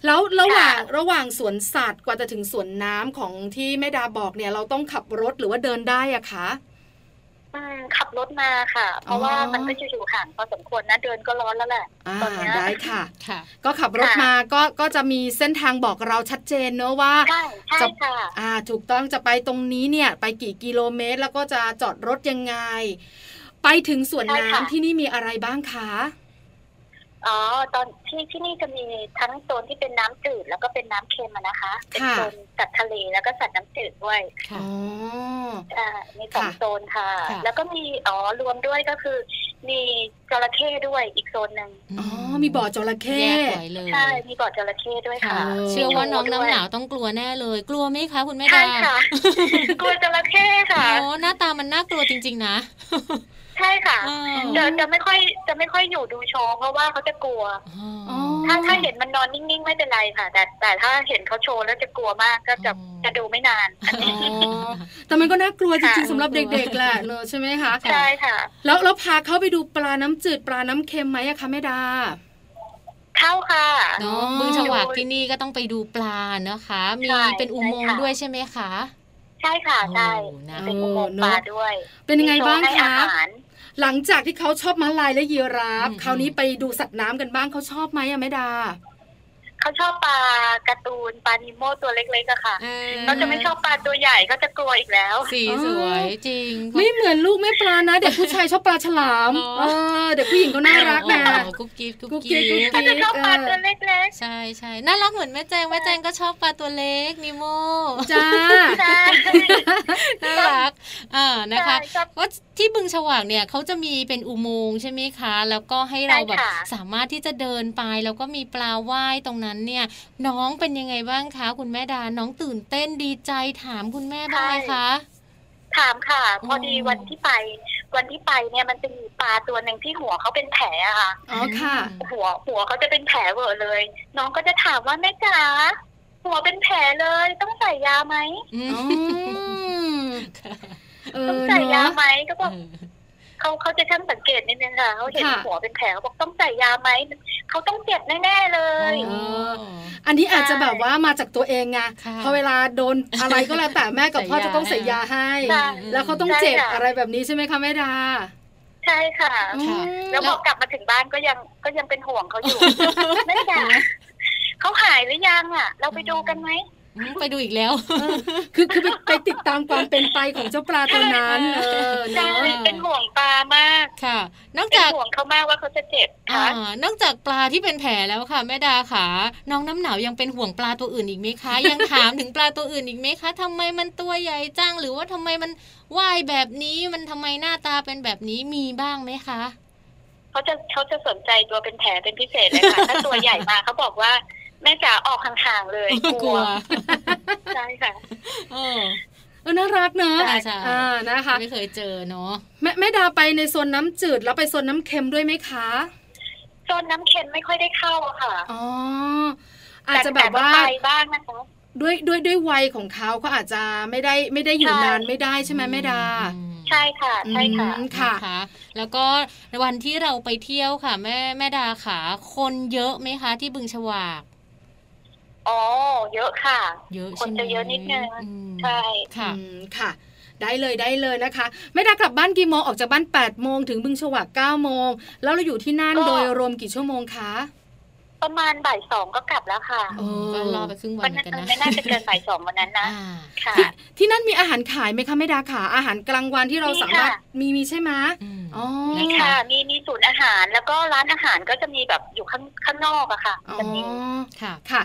แล้วระหว่างค่ะระหว่างสวนสัตว์กว่าจะถึงสวนน้ำของที่แม่ดาบอกเนี่ย เราต้องขับรถหรือว่าเดินได้อะคะอืมขับรถมาค่ะ เพราะว่าอ๋อมันก็จะอยู่ห่างพอสมควรนะเดินก็ร้อนแล้วแหละอ่าตอนเนี้ยได้ค่ะค่ะ ก็ขับรถค่ะมาก็ก็จะมีเส้นทางบอกเราชัดเจนเนอะว่าใช่ใช่จะค่ะอ่าถูกต้องจะไปตรงนี้เนี่ย ไปกี่กิโลเมตร แล้วก็จะจอดรถยังไง ไปถึงสวนใช่ค่ะน้ำที่นี่มีอะไรบ้างคะ อ๋อ ตอนที่ที่นี่จะมีทั้งโซนที่เป็นน้ำจืดแล้วก็เป็นน้ำเค็มอะนะคะ เป็นค่ะโซนสัตว์ทะเลแล้วก็สัตว์น้ำจืดด้วยค่ะอ๋อใช่มีสองค่ะโซนค่ะค่ะ แล้วก็มีอ๋อรวมด้วยก็คือ มีจระเข้ด้วยอีกโซนหนึ่งอ๋อมีบ่อจระเข้แยกไว้เลยใช่มีบ่อจระเข้ด้วยค่ะค่ะเออเชื่อว่าน้องมีน้ำด้วยหนาวต้องกลัวแน่เลย กลัวไหมคะคุณแม่ใช่ดาค่ะกลัวจระเข้ค่ะโอ้หน้าตามันน่ากลัวจริง ๆ นะ ใช่ค่ะอ่าจะจะไม่ค่อยจะไม่ค่อยอยู่ดูโชว์เพราะว่าเขาจะกลัว อ๋อ ถ้าถ้าเห็นมันนอนนิ่งๆไม่เป็นไรค่ะ แต่แต่ถ้าเห็นเขาโชว์แล้วจะกลัวมากก็จะอ๋อจะดูไม่นาน อันอ๋นี้อแต่มันก็น่ากลัวจริงๆค่ะ สำหรับเด็กๆแหละเนอะใช่ไหมคะใช่ค่ะ แล้วแล้วพาเขาไปดูปลาน้ำจืดปลาน้ำเค็มไหมอะคะแม่ดา เข้าค่ะ เนาะบึงฉวากที่นี่ก็ต้องไปดูปลานะคะ มีใช่เป็นอุโมงค์ใช่ค่ะ ด้วยใช่ไหมคะ ใช่ค่ะใช่โอ้นะเป็นอุโมงค์ปลาด้วยเป็นยังไงบ้างมีโชว์ให้คะ อาหาร หลังจากที่เขาชอบม้าลายและยีราฟอืมคราวนี้ไปดูสัตว์น้ำกันบ้างเขาชอบไหมอะแม่ดา เขาชอบปลาการ์ตูนปลานิโมตัวเล็กๆอะค่ะออเขาจะไม่ชอบปลาตัวใหญ่เขาจะกลัวอีกแล้ว สีสวยจริง ไม่เหมือนลูกแม่ปลานะเด็กผู้ชายชอบปลาฉลามอ๋อเออเด็กผู้หญิงก็น่ารักนะโอ้กุ๊บกิ๊บกุ๊บกุ๊บกิ๊กิ๊บกุ๊บบกิ๊เขาจะชอบปลาตัวเล็กใช่ใช่น่ารักเหมือนแม่แจงแม่แจงก็ชอบปลาตัวเล็กนิโมจ้าๆใช่น่ารักอ่านะคะใช่ชอบว่าที่บึงฉวากเนี่ยเขาจะมีเป็นอุโมงค์ใช่ไหมคะ แล้วก็ให้เราแบบใช่ค่ะสามารถที่จะเดินไปแล้วก็มีปลาว่ายตรงนั้นเนี่ย น้องเป็นยังไงบ้างคะ คุณแม่ดา น้องตื่นเต้นดีใจถามคุณแม่บ้างไหมคะถามค่ะ พอดีอ๋อวันที่ไป วันที่ไปเนี่ยมันจะมีปลาตัวหนึ่งที่หัวเขาเป็นแผลอะค่ะอ๋อค่ะ หัวหัวเขาจะเป็นแผลเวอะเลย น้องก็จะถามว่าแม่จ๋าหัวเป็นแผลเลย ต้องใส่ยาไหมอืมอ๋อเอต้องอใส่ยาเนาะไหมก็บอก เออเขาเขาจะช่างสังเกตนิดนึงค่ะเขาเห็นค่ะหัวเป็นแผลเขาบอกต้องใส่ยาไหมเขาต้องเจ็บแน่ๆเลยอ๋ออันนี้อาจจะแบบว่ามาจากตัวเองไงค่ะพอเวลาโดนอะไรก็แล้วแต่แม่กับพ่อใส่ยาจะต้องใส่ยาให้ใช่แล้วเขาต้องใช่เจ็บค่ะอะไรแบบนี้ใช่ไหมคะแม่ดาใช่ค่ะค่ะอืมแล้วพอกลับมาถึงบ้านก็ยังก็ยังเป็นห่วงเขาอยู่แม่จ๋าเขาหายหรือยังอะ เราไปดูกันไหมอืม ไปดูอีกแล้ว คือคือไปไปติดตามความเป็นไปของเจ้าปลาตัวนั้นเออใช่เนาะเป็นห่วงปลามากค่ะ นอกเป็นจากห่วงเขามากว่าเขาจะเจ็บอ่าค่ะนอกจากปลาที่เป็นแผลแล้วค่ะแม่ดาค่ะน้องน้ำหนาวยังเป็นห่วงปลาตัวอื่นอีกไหมคะ ยังถามถึงปลาตัวอื่นอีกไหมคะทำไมมันตัวใหญ่จังหรือว่าทำไมมันว่ายแบบนี้มันทำไมหน้าตาเป็นแบบนี้มีบ้างไหมคะเขาจะเขาจะสนใจตัวเป็นแผลเป็นพิเศษเลยค่ะถ้าตัวใหญ่มาเขาบอกว่า แม่จ๋าออกห่างๆเลยกลัวใช่ค่ะเออเออน่ารักเนอะใช่ใช่อ่านะคะไม่เคยเจอเนาะแม่แม่ดาไปในโซนน้ำจืดแล้วไปโซนน้ำเค็มด้วยไหมคะโซนน้ำเค็มไม่ค่อยได้เข้าอะค่ะอ๋ออาจจะแบบว่าต่ไปบ้างนะคะด้วยด้วยด้วยวัยของเขาเขาอาจจะไม่ได้ไม่ได้อยู่ใช่นานไม่ได้ใช่ไหมแม่ดาอืมใช่ค่ะใช่ค่ะอืมค่ะนะคะแล้วก็วันที่เราไปเที่ยวค่ะ แม่แม่ดาขาคนเยอะไหมคะที่บึงฉวาก อ๋อ เยอะค่ะ เยอะคนใช่ไหมจะเยอะนิดนึงอืมใช่ค่ะอืมค่ะ ได้เลยได้เลยนะคะแม่ดากลับบ้านกี่โมงออกจากบ้าน8ปดโมงถึงบึงฉวาก9ก้าโมงแล้วเราอยู่ที่นั่นก็โดยรวมกี่ชั่วโมงคะปประมาณบ่ายสองก็กลับแล้วค่ะก็รอไปครึ่งวันกันนะไม่น่าจะเกินบ่ายสองวันนั้นนะค่ะ ที่นั่นมีอาหารขายไหมคะไม่ดาขาอาหารกลางวันที่เราสามารถ มีมีใช่ไหมอ๋อมีค่ะ มีมีศูนย์อาหาร แล้วก็ร้านอาหารก็จะมีแบบอยู่ข้างข้างนอกอะค่ะจะมีค่ะค่ะ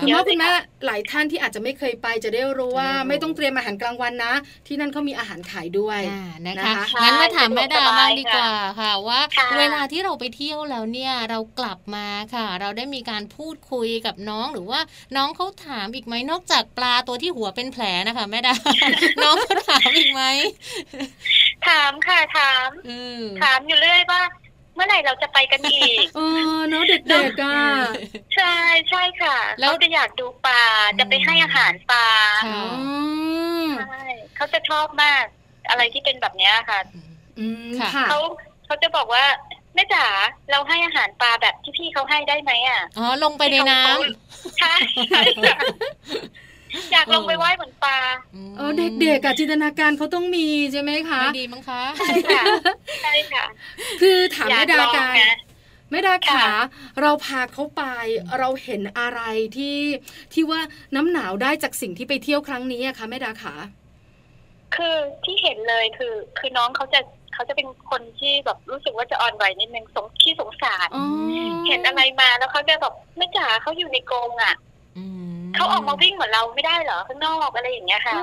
คุณพ่อคุณแม่หลายท่านที่อาจจะไม่เคยไปจะได้รู้ว่าไม่ต้องเตรียมอาหารกลางวันนะ ที่นั่นเขามีอาหารขายด้วยนะคะงั้นมาถามแม่ดาบ้างดีกว่าค่ะ ว่า เวลาที่เราไปเที่ยวแล้วเนี่ยเรากลับมาค่ะ เราได้มีการพูดคุยกับน้องหรือว่าน้องเขาถามอีกไหมนอกจากปลาตัวที่หัวเป็นแผลนะคะแม่ดาน้องเขาถามอีกไหม ถามค่ะถามถามอยู่เรื่อยว่า เมื่อไหร่เราจะไปกันอีกอ๋อเนาะเด็กๆอะใช่ใช่ค่ะเขาจะอยากดูปลาจะไปให้อาหารปลาใช่เขาจะชอบมาก อะไรที่เป็นแบบนี้ค่ะเขาเขาจะบอกว่าแม่จ๋าเราให้อาหารปลาแบบที่พี่เขาให้ได้ไหมอะอ๋อลงไปในน้ำใช่ อยากลงไปไหว้เหมือนปลาเออเด็กๆอะจินตนาการเขาต้องมีใช่ไหมคะดีมั้งคะใช่ค่ะใช่ค่ะ คือถามแม่ดาการแม่ดาขาเราพาเขาไปเราเห็นอะไรที่ที่ว่าน้ำหนาวได้จากสิ่งที่ไปเที่ยวครั้งนี้อะคะแม่ดาขาคือที่เห็นเลยคือ คือน้องเขาจะเขาจะเป็นคนที่แบบรู้สึกว่าจะอ่อนไหวนิดนึงสงขี้สงสาร เห็นอะไรมาแล้วเขาจะแบบไม่จ๋าเขาอยู่ในกรงอะ เขาออกมาวิ่งเหมือนเราไม่ได้เหรอข้างนอกอะไรอย่างเงี้ยค่ะ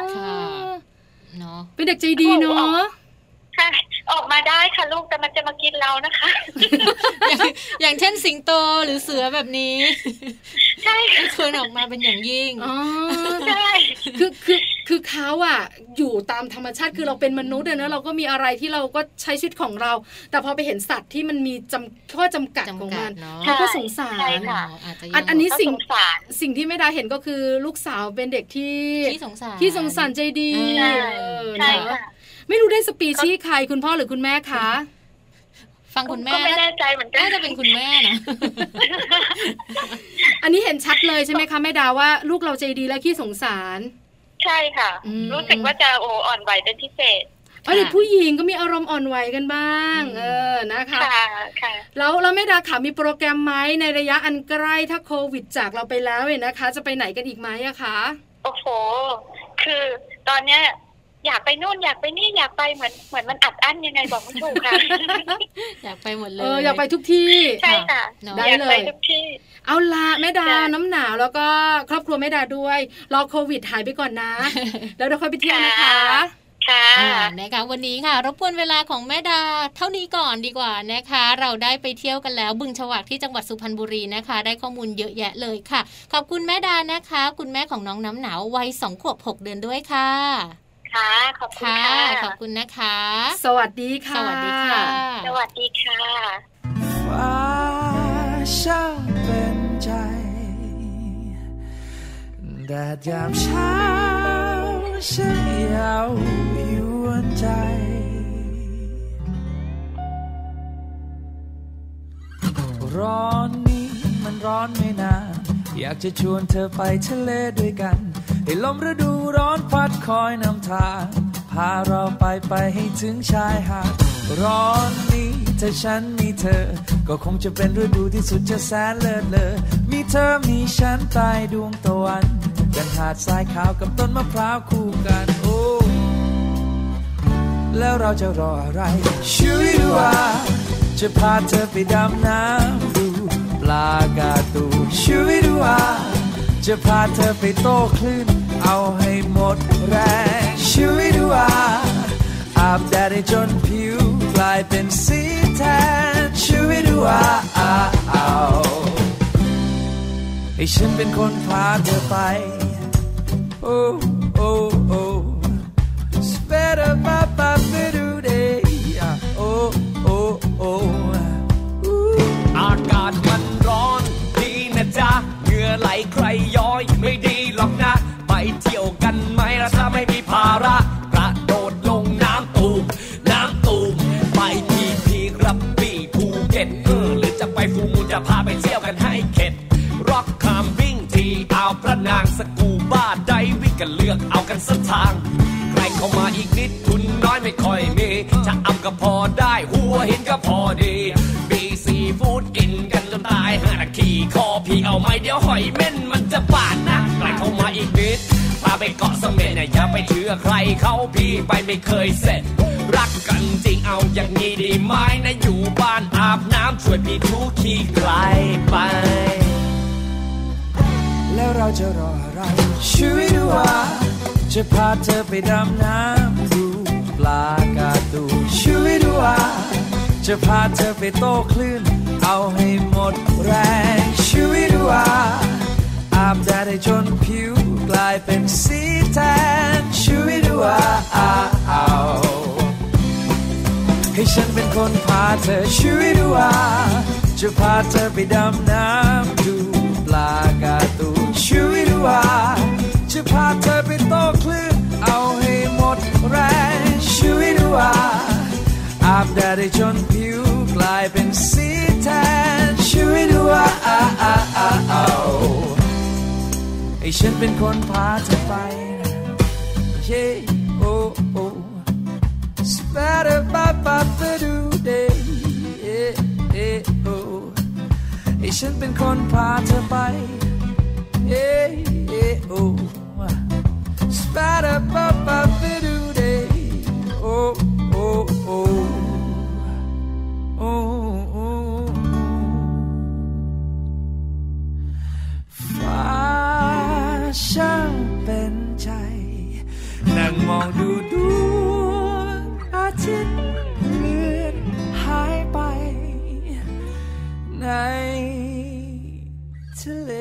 เนาะ เป็นเด็กใจดีเนาะ ค่ะ ออกมาได้ค่ะลูกแต่มันจะมากินเรานะคะ อย่างเช่นสิงโตหรือเสือแบบนี้ ใช่ควรออกมาเป็นอย่างยิ่งอ๋อใช่คือคือคือเขาอะ อยู่ตามธรรมชาติคือเราเป็นมนุษย์เนอะเราก็มีอะไรที่เราก็ใช้ชีวิตของเรา แต่พอไปเห็นสัตว์ที่มันมีจำข้อจำกัดของมันเขาก็สงสารอันอันนี้สิ่งสิ่งที่ไม่ได้เห็นก็คือลูกสาวเป็นเด็กที่ที่สงสารที่สงสารใจดีใช่ค่ะ ไม่รู้ได้สปีชีส์ใครคุณพ่อหรือคุณแม่คะฟังคุณแม่ก็ไม่แน่ใจเหมือนกันน่าจะเป็นคุณแม่นะ อันนี้เห็นชัดเลยใช่ไหมคะแม่ดาว่าลูกเราใจดีและขี้สงสาร ใช่ค่ะ รู้สึกว่าจะโออ่อนไหวเป็นพิเศษอ๋อเด็กผู้หญิงก็มีอารมณ์อ่อนไหวกันบ้าง เออนะคะค่ะค่ะแล้วเราไม่ดาขามีโปรแกรมไหมในระยะอันใกล้ถ้าโควิดจากเราไปแล้วเนี่ยนะคะ จะไปไหนกันอีกไหมอะคะโอ้โห คือตอนเนี้ย อยากไปนู่นอยากไปนี่อยากไปเหมือนเหมือนมันอัดอั้นยังไงบอกไม่ถูกค่ะ อยากไปหมดเลยเอออยากไปทุกที่ใช่ค่ะได้เลยทุกที่ เอาละแม่ดาน้ำหนาวแล้วก็ครอบครัวแม่ดาด้วย รอโควิดหายไปก่อนนะ แล้วเราค่อยไปเที่ยวนะคะค่ะนะคะวันนี้ค่ะรบกวนเวลาของแม่ดาเท่านี้ก่อนดีกว่านะคะ เราได้ไปเที่ยวกันแล้วบึงฉวักที่จังหวัดสุพรรณบุรีนะคะ ได้ข้อมูลเยอะแยะเลยค่ะ ขอบคุณแม่ดานะคะ คุณแม่ของน้องน้ำหนาววัยสองขวบหกเดือนด้วยค่ะ ค่ะ ขอบคุณค่ะ ขอบคุณนะคะ สวัสดีค่ะ สวัสดีค่ะ สวัสดีค่ะฟ้าช่างเป็นใจแดดยามเช้าฉันยาวยวนใจร้อนนี้มันร้อนไม่นานอยากจะชวนเธอไปทะเลด้วยกัน ให้ลมฤดูร้อนพัดคอยนำทาง พาเราไปไปให้ถึงชายหาดร้อนนี้ถ้าฉันมีเธอ ก็คงจะเป็นฤดูที่สุดจะแสนเลิศเลอมีเธอมีฉันใต้ดวงตะวันกันหาดทรายขาวกับต้นมะพร้าวคู่กันโอ้แล้วเราจะรออะไรช่วยดูวาจะพาเธอไปดำน้ำดูปลากาตูช่วยดูวาจะพาเธอไปโต้คลื่น เอาให้หมดแรงชีวิตว่าอาบแดดให้จนผิวกลายเป็นสีแทนชีวิตว่าเอาให้ฉันเป็นคนพาเธอไป โอ้โอ้โอ้ Better ba ba ba do day โอ้โอ้โอ้อากาศมันร้อนดีนะจ๊ะเหงื่อไหลใครย้อยไม่ดีหรอกนะ เที่ยวกันไหมล่ะถ้าไม่มีภาระกระโดดลงน้ำตูมน้ำตูมไปที่พีกระบี่ภูเก็ตเออหรือจะไปฟูมูจะพาไปเที่ยวกันให้เข็ดร็อกคามวิ่งทีเอาพระนางสกูบ้าไดวิ่งกันเลือกเอากันสักทางใครเข้ามาอีกนิดทุนน้อยไม่ค่อยมีจะอำก็พอได้หัวเห็นก็พอดีบีซีฟู้ดกินกันจนตายห้านาทีคอพี่เอาไม่เดี๋ยวหอยเม่นมัน อีกนิด พาไปเกาะเสม็ดเนี่ยอย่าไปเชื่อใครเขาพี่ไปไม่เคยเสร็จ รักกันจริงเอาอย่างนี้ดีไหมนะอยู่บ้านอาบน้ำช่วยพี่ทุกขี้ไกลไป แล้วเราจะรออะไรช่วยดูว่าจะพาเธอไปดำน้ำดูปลากาดูช่วยดูว่าจะพาเธอไปโต้คลื่น เอาให้หมดแรงช่วยดูว่า อาบแดดให้จนผิวกลายเป็นสีแทนช่วยดูว่าเอาให้ฉันเป็นคนพาเธอช่วยดูว่าจะพาเธอไปดำน้ำดูปลากาตูช่วยดูว่าจะพาเธอไปโตคลื่นเอาให้หมดแรงช่วยดูว่าอาบแดดให้จนผิวกลายเป็นสีแทนช่วยดูว่า ให้ฉันเป็นคนพาเธอไปเย่โอ้โอ้ Spider ba ba ba do day เอ๊ะเอ๊ะโอ้ให้ฉันเป็นคนพาเธอไปเอ๊ะเอ๊ะโอ้ Spider ba ba ba do day โอ้โอ้ ช่างเป็นใจ นั่งมองดูดวงอาทิตย์เลือนหายไป ในทะเล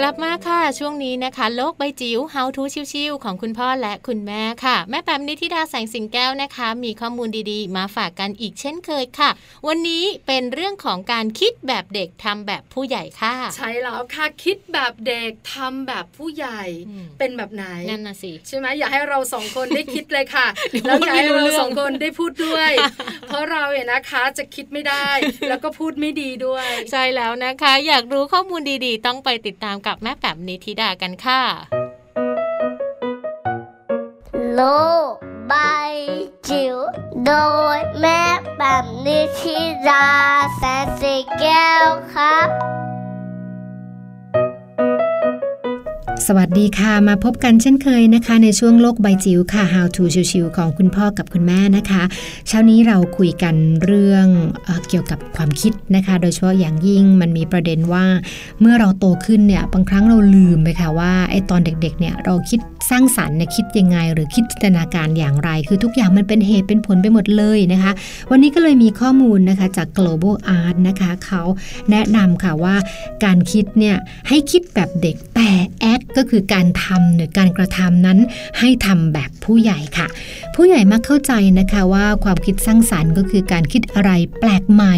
กลับมาค่ะ ช่วงนี้นะคะ โลกใบจิ๋ว How to ชิวๆของคุณพ่อและคุณแม่ค่ะ แม่แปมนิธิดาแสงสิงแก้วนะคะ มีข้อมูลดีๆ มาฝากกันอีกเช่นเคยค่ะ วันนี้เป็นเรื่องของการคิดแบบเด็กทำแบบผู้ใหญ่ค่ะ ใช่แล้วค่ะคิดแบบเด็กทำแบบผู้ใหญ่อืมเป็นแบบไหนนั่นน่ะสิใช่ไหมอยากให้เราสองคนได้คิดเลยค่ะเดี๋ยวแล้วอยากให้ไม่รู้เราเรื่องสองคนได้พูดด้วย เพราะเราเนี่ยนะคะจะคิดไม่ได้ แล้วก็พูดไม่ดีด้วย ใช่แล้วนะคะ อยากรู้ข้อมูลดีๆ ต้องไปติดตามกับแม่แปมนิธิดากันค่ะ โลกใบจิ๋วโดยแม่แปมนิธิดาแสนสีแก้วครับ สวัสดีค่ะ มาพบกันเช่นเคยนะคะ ในช่วงโลกใบจิ๋วค่ะ How to ชิวๆของคุณพ่อกับคุณแม่นะคะ เช้านี้เราคุยกันเรื่องเอเกี่ยวกับความคิดนะคะ โดยเฉพาะอย่างยิ่งมันมีประเด็นว่า เมื่อเราโตขึ้นเนี่ยบางครั้งเราลืมไปค่ะว่าไอ้ตอนเด็กๆเนี่ยเราคิดสร้างสรรค์เนี่ยคิดยังไง หรือคิดจินตนาการอย่างไร คือทุกอย่างมันเป็นเหตุเป็นผลไปหมดเลยนะคะ วันนี้ก็เลยมีข้อมูลนะคะจาก global art นะคะเขาแนะนำค่ะว่าการคิดเนี่ยให้คิดแบบเด็กแต่ act ก็คือการทำหรือการกระทำนั้นให้ทำแบบผู้ใหญ่ค่ะ ผู้ใหญ่มักเข้าใจนะคะว่าความคิดสร้างสรรค์ก็คือการคิดอะไรแปลกใหม่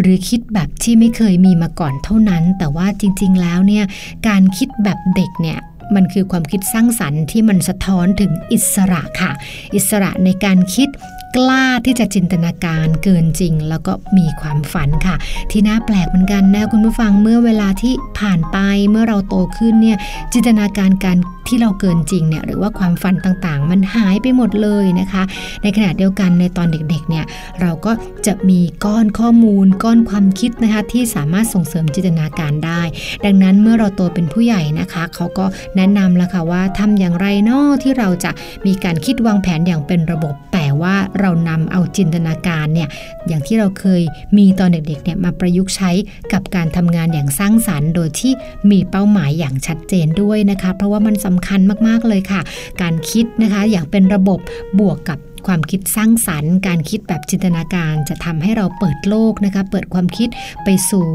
หรือคิดแบบที่ไม่เคยมีมาก่อนเท่านั้น แต่ว่าจริง ๆ แล้วเนี่ยการคิดแบบเด็กเนี่ยมันคือความคิดสร้างสรรค์ที่มันสะท้อนถึงอิสระค่ะ อิสระในการคิด กล้าที่จะจินตนาการเกินจริง แล้วก็มีความฝันค่ะ ที่น่าแปลกเหมือนกันนะคุณผู้ฟังเมื่อเวลาที่ผ่านไปเมื่อเราโตขึ้นเนี่ยจินตนาการการที่เราเกินจริงเนี่ยหรือว่าความฝันต่างๆ มันหายไปหมดเลยนะคะ ในขณะเดียวกันในตอนเด็กๆเนี่ยเราก็จะมีก้อนข้อมูล ก้อนความคิดนะคะที่สามารถส่งเสริมจินตนาการได้ ดังนั้นเมื่อเราโตเป็นผู้ใหญ่นะคะเขาก็แนะนำแล้วค่ะว่าทำอย่างไรนาะที่เราจะมีการคิดวางแผนอย่างเป็นระบบแต่ว่าเรานำเอาจินตนาการเนี่ยอย่างที่เราเคยมีตอนเด็กๆเนี่ยมาประยุกต์ใช้กับการทำงานอย่างสร้างสรรค์ โดยที่มีเป้าหมายอย่างชัดเจนด้วยนะคะ เพราะว่ามันสำคัญมากๆเลยค่ะ การคิดนะคะอย่างเป็นระบบบวกกับความคิดสร้างสรรค์ การคิดแบบจินตนาการจะทำให้เราเปิดโลกนะคะเปิดความคิดไปสู่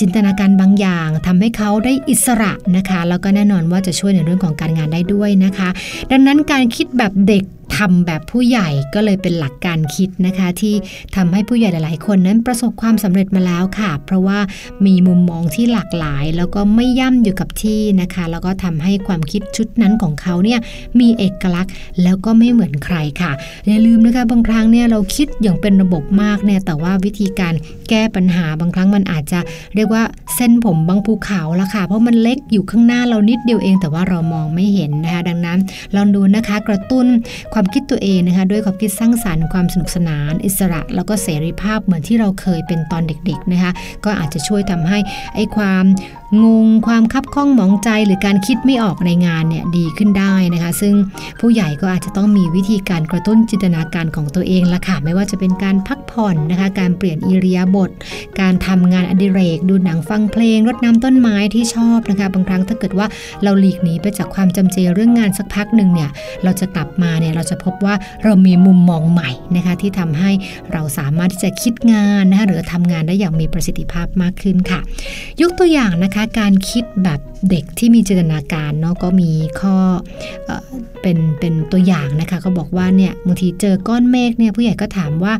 จินตนาการบางอย่างทำให้เขาได้อิสระนะคะ แล้วก็แน่นอนว่าจะช่วยในเรื่องของการงานได้ด้วยนะคะ ดังนั้นการคิดแบบเด็ก ทำแบบผู้ใหญ่ก็เลยเป็นหลักการคิดนะคะ ที่ทำให้ผู้ใหญ่หลาย ๆ คนนั้นประสบความสำเร็จมาแล้วค่ะ เพราะว่ามีมุมมองที่หลากหลาย แล้วก็ไม่ย่ำอยู่กับที่นะคะ แล้วก็ทำให้ความคิดชุดนั้นของเขาเนี่ยมีเอกลักษณ์แล้วก็ไม่เหมือนใครค่ะอย่าลืมนะคะบางครั้งเนี่ยเราคิดอย่างเป็นระบบมากเนี่ยแต่ว่าวิธีการแก้ปัญหาบางครั้งมันอาจจะเรียกว่าเส้นผมบางภูเขาละค่ะ เพราะมันเล็กอยู่ข้างหน้าเรานิดเดียวเอง แต่ว่าเรามองไม่เห็นนะคะดังนั้นลองดูนะคะกระตุ้นความความคิดตัวเองนะคะด้วยความคิดสร้างสารรค์ความสนุกสนาน อิสระ แล้วก็เสรีภาพเหมือนที่เราเคยเป็นตอนเด็กๆนะคะก็อาจจะช่วยทำให้ไอ้ความ งงความคับข้องหมองใจหรือการคิดไม่ออกในงานเนี่ยดีขึ้นได้นะคะ ซึ่งผู้ใหญ่ก็อาจจะต้องมีวิธีการกระตุ้นจินตนาการของตัวเองละค่ะ ไม่ว่าจะเป็นการพักผ่อนนะคะ การเปลี่ยนอิริยาบถการทำงานอดิเรก ดูหนังฟังเพลงรดน้ำต้นไม้ที่ชอบนะคะ บางครั้งถ้าเกิดว่าเราหลีกหนีไปจากความจำเจเรื่องงานสักพักหนึ่งเนี่ยเราจะกลับมาเนี่ยเราจะพบว่าเรามีมุมมองใหม่นะคะที่ทำให้เราสามารถที่จะคิดงานนะคะหรือทำงานได้อย่างมีประสิทธิภาพมากขึ้นค่ะ ยกตัวอย่างนะคะการคิดแบบเด็กที่มีจินตนาการเนาะก็มีข้อเอเป็นเป็นตัวอย่างนะคะเขาบอกว่าเนี่ยบางทีเจอก้อนเมฆเนี่ยผู้ใหญ่ก็ถามว่า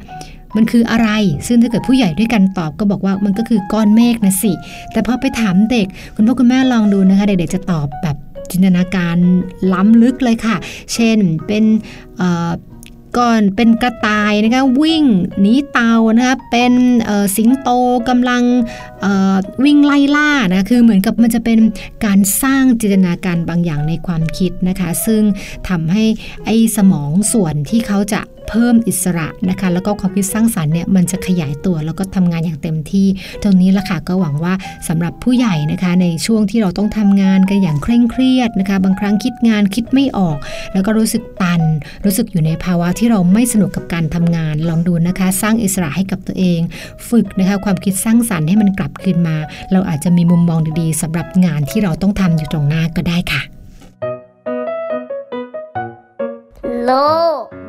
มันคืออะไร ซึ่งถ้าเกิดผู้ใหญ่ด้วยกันตอบก็บอกว่ามันก็คือก้อนเมฆนะสิ แต่พอไปถามเด็ก คุณพ่อคุณแม่ลองดูนะคะ เด็กๆจะตอบแบบจินตนาการล้ำลึกเลยค่ะ เช่นเป็น ก่อนเป็นกระต่ายนะคะวิ่งหนีเตานะคะเป็นสิงโตกำลังวิ่งไล่ล่านะคือเหมือนกับมันจะเป็นการสร้างจินตนาการบางอย่างในความคิดนะคะ ซึ่งทำให้ไอ้สมองส่วนที่เขาจะ เพิ่มอิสระนะคะแล้วก็ความคิดสร้างสารรค์เนี่ยมันจะขยายตัวแล้วก็ทำงานอย่างเต็มที่ตรงนี้ละค่ะก็หวังว่าสำหรับผู้ใหญ่นะคะในช่วงที่เราต้องทำงานกันอย่างเคร่งเครียดนะคะ บางครั้งคิดงานคิดไม่ออก แล้วก็รู้สึกตัน รู้สึกอยู่ในภาวะที่เราไม่สนุกกับการทำงานลองดูนะคะ สร้างอิสระให้กับตัวเอง ฝึกนะคะความคิดสร้างสารรค์ให้มันกลับคืนมา เราอาจจะมีมุมมองดีๆสำหรับงานที่เราต้องทำอยู่ตรงหน้าก็ได้ค่ะโล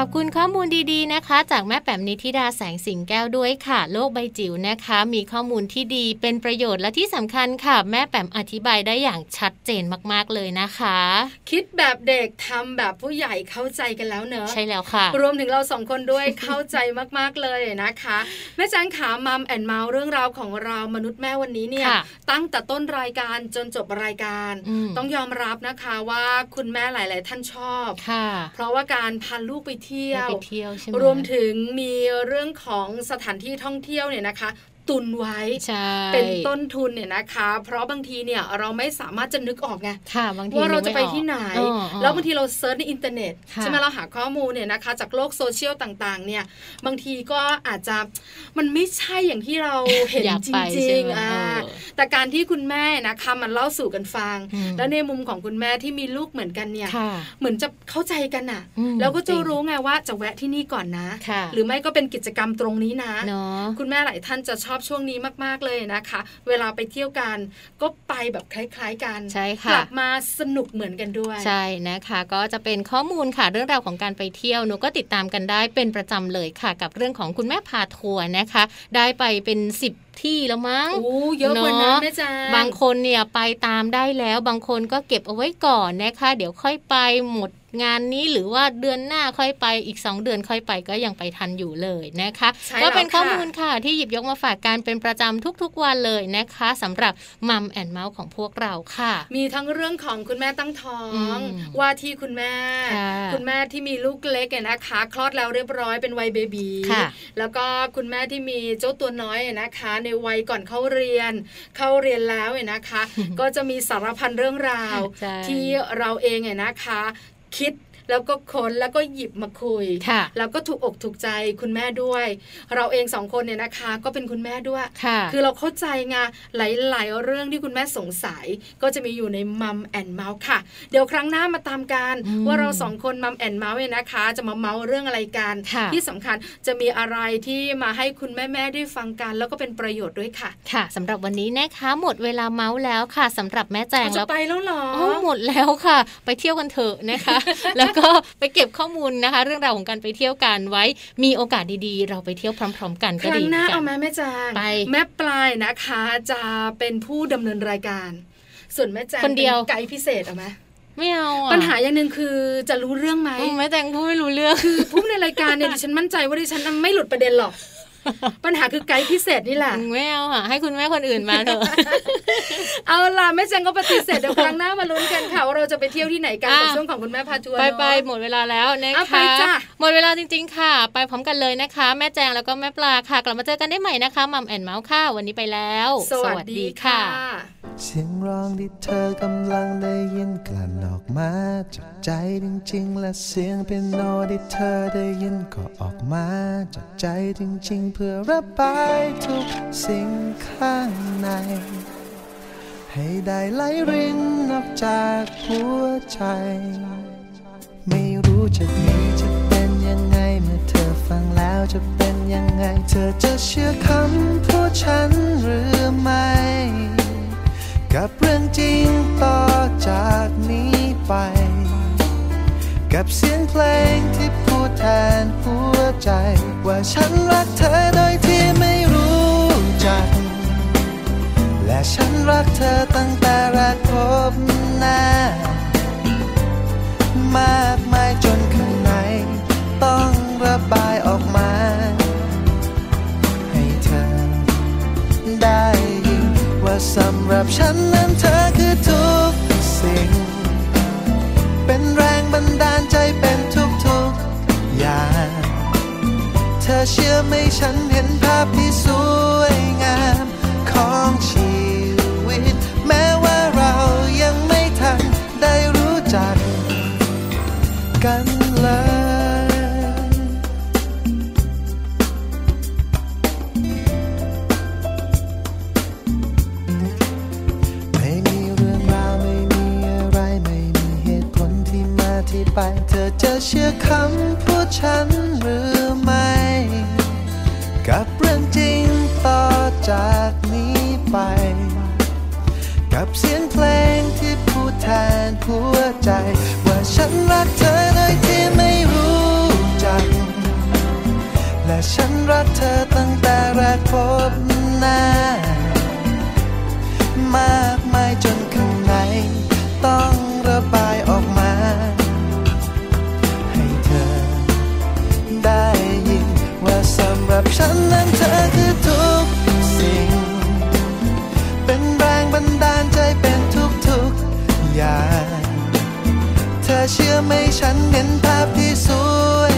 ขอบคุณข้อมูลดีๆนะคะ จากแม่แป๋มนิธิดาแสงสิงแก้วด้วยค่ะ โลกใบจิ๋วนะคะ มีข้อมูลที่ดีเป็นประโยชน์และที่สำคัญค่ะ แม่แป๋มอธิบายได้อย่างชัดเจนมากๆเลยนะคะ คิดแบบเด็กทำแบบผู้ใหญ่เข้าใจกันแล้วเนอะใช่แล้วค่ะ รวมถึงเราสองคนด้วยเข้าใจมากๆเลยนะคะแม่แจ้งค่ะมัมแอนด์เมาท์เรื่องราวของเรามนุษย์แม่วันนี้เนี่ยตั้งแต่ต้นรายการจนจบรายการ ต้องยอมรับนะคะว่าคุณแม่หลาย ๆ ท่านชอบเพราะว่าการพาลูกไปเที่ยว รวมถึงมีเรื่องของสถานที่ท่องเที่ยวเนี่ยนะคะ ตุนไว้ เป็นต้นทุนเนี่ยนะคะ เพราะบางทีเนี่ยเราไม่สามารถจะนึกออกไงว่าเราจะไปที่ไหน แล้วบางทีเรา search ในอินเทอร์เน็ตใช่ไหมเราหาข้อมูลเนี่ยนะคะ จากโลกโซเชียลต่างๆ เนี่ยบางทีก็อาจจะมันไม่ใช่อย่างที่เราเห็นจริงๆอ่าแต่การที่คุณแม่นะคะมันเล่าสู่กันฟัง แล้วในมุมของคุณแม่ที่มีลูกเหมือนกันเนี่ยเหมือนจะเข้าใจกันอะ แล้วก็จะรู้ไงว่าจะแวะที่นี่ก่อนนะ หรือไม่ก็เป็นกิจกรรมตรงนี้นะ คุณแม่หลายท่านจะชอบอบช่วงนี้มากๆเลยนะคะ เวลาไปเที่ยวกันก็ไปแบบคล้าย ๆ กันใช่ค่ะกลับมาสนุกเหมือนกันด้วย ใช่นะคะ ก็จะเป็นข้อมูลค่ะเรื่องราวของการไปเที่ยวหนูก็ติดตามกันได้เป็นประจำเลยค่ะ กับเรื่องของคุณแม่พาทัวร์นะคะ ได้ไปเป็นสิบ ที่แล้วมั้งโอ้เยอะกว่านั้นแม่จาบางคนเนี่ยไปตามได้แล้ว บางคนก็เก็บเอาไว้ก่อนนะคะ เดี๋ยวค่อยไปหมดงานนี้หรือว่าเดือนหน้าค่อยไปอีก 2 เดือนค่อยไปก็ยังไปทันอยู่เลยนะคะก็เป็นข้อมูลค่ะที่หยิบยกมาฝากการเป็นประจำทุกๆวันเลยนะคะสำหรับมัมแอนเมาส์ของพวกเราค่ะ มีทั้งเรื่องของคุณแม่ตั้งท้อง ว่าที่คุณแม่ คุณแม่ที่มีลูกเล็กนะคะ คลอดแล้วเรียบร้อยเป็นวัยเบบีแล้วก็คุณแม่ที่มีเจ้าตัวน้อยนะคะ ในวัยก่อนเข้าเรียน เข้าเรียนแล้วเนี่ยนะคะ ก็จะมีสารพันเรื่องราว ที่เราเองเนี่ยนะคะ คิด แล้วก็ค้นแล้วก็หยิบมาคุย แล้วก็ถูกอกถูกใจคุณแม่ด้วย เราเองสองคนเนี่ยนะคะ ก็เป็นคุณแม่ด้วย คือเราเข้าใจไงหลาย ๆ เรื่องที่คุณแม่สงสัย ก็จะมีอยู่ในมัมแอนด์เมาท์ค่ะ เดี๋ยวครั้งหน้ามาตามกันว่าเราสองคนมัมแอนด์เมาท์เนี่ยนะคะ จะมาเมาท์เรื่องอะไรกัน ที่สำคัญจะมีอะไรที่มาให้คุณแม่ ๆ ได้ฟังกัน แล้วก็เป็นประโยชน์ด้วยค่ะ ค่ะสำหรับวันนี้นะคะหมดเวลาเมาท์แล้วค่ะสำหรับแม่แจงแล้วไปแล้วหรอหมดแล้วค่ะ ไปเที่ยวกันเถอะนะคะ แล้วก็ไปเก็บข้อมูลนะคะ เรื่องราวของการไปเที่ยวกันไว้ มีโอกาสดีๆ เราไปเที่ยวพร้อม ๆ กันก็ดีครั้งหน้าเอาแม่แม่จางไปแม่ปลายนะคะจะเป็นผู้ดำเนินรายการ ส่วนแม่จางคนเดียวไกด์พิเศษเอาไหมไม่เอาปัญหาอย่างหนึ่งคือจะรู้เรื่องไหมแม่แจงพูดไม่รู้เรื่องคือผู้ในรายการเนี่ยดิฉันมั่นใจว่าดิฉันไม่หลุดประเด็นหรอก ปัญหาคือไกด์พิเศษนี่แหละไม่เอาค่ะ ให้คุณแม่คนอื่นมาเถอะเอาล่ะแม่แจงก็ปฏิเสธเดี๋ยวครั้งหน้ามาลุ้นกันค่ะว่าเราจะไปเที่ยวที่ไหนกันกับช่วงของคุณแม่พาทัวร์ไปไปหมดเวลาแล้วนะคะหมดเวลาจริง ๆ ค่ะ ไปพร้อมกันเลยนะคะ แม่แจงแล้วก็แม่ปลาค่ะ กลับมาเจอกันได้ใหม่นะคะมัมแอนเมาส์ค่ะวันนี้ไปแล้ว สวัสดีค่ะ เสียงร้องที่เธอกำลังได้ยินกลั่นออกมาจากใจจริงๆ และเสียงเป็นโนที่เธอได้ยินก็ออกมาจากใจจริงๆ เพื่อระบายทุกสิ่งข้างใน ให้ได้ไหลรินออกจากหัวใจ ไม่รู้จะดีจะเป็นยังไงเมื่อเธอฟังแล้วจะเป็นยังไง เธอจะเชื่อคำพูดฉันหรือไม่ กับเรื่องจริงต่อจากนี้ไป กับเสียงเพลงที่พูดแทนหัวใจ ว่าฉันรักเธอโดยที่ไม่รู้จัก และฉันรักเธอตั้งแต่แรกพบหน้ามากำหรับฉันนั้นเธอคือทุกสิ่ง เป็นแรงบันดาลใจเป็นทุกๆอย่าง เธอเชื่อไหมฉันเห็นภาพที่สวยงามของชีวิต แม้ว่าเรายังไม่ทันได้รู้จักกัน ไป เธอจะเชื่อคำพูดฉันหรือไม่ กับเรื่องจริงต่อจากนี้ไป กับเสียงเพลงที่พูดแทนหัวใจ ว่าฉันรักเธอโดยที่ไม่รู้จัก และฉันรักเธอตั้งแต่แรกพบหน้ามากมายจนข้างในต้องระบายออกมา กับฉันนั้นเธอคือทุกสิ่ง เป็นแรงบันดาลใจเป็นทุกทุกอย่าง เธอเชื่อไหมฉันเห็นภาพที่สวย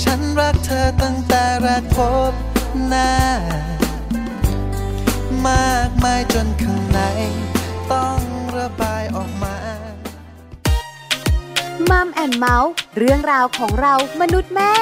ฉันรักเธอตั้งแต่แรกพบหน้า มากมายจนข้างใน ต้องระบายออกมามัมแอนเมาส์เรื่องราวของเรามนุษย์แม่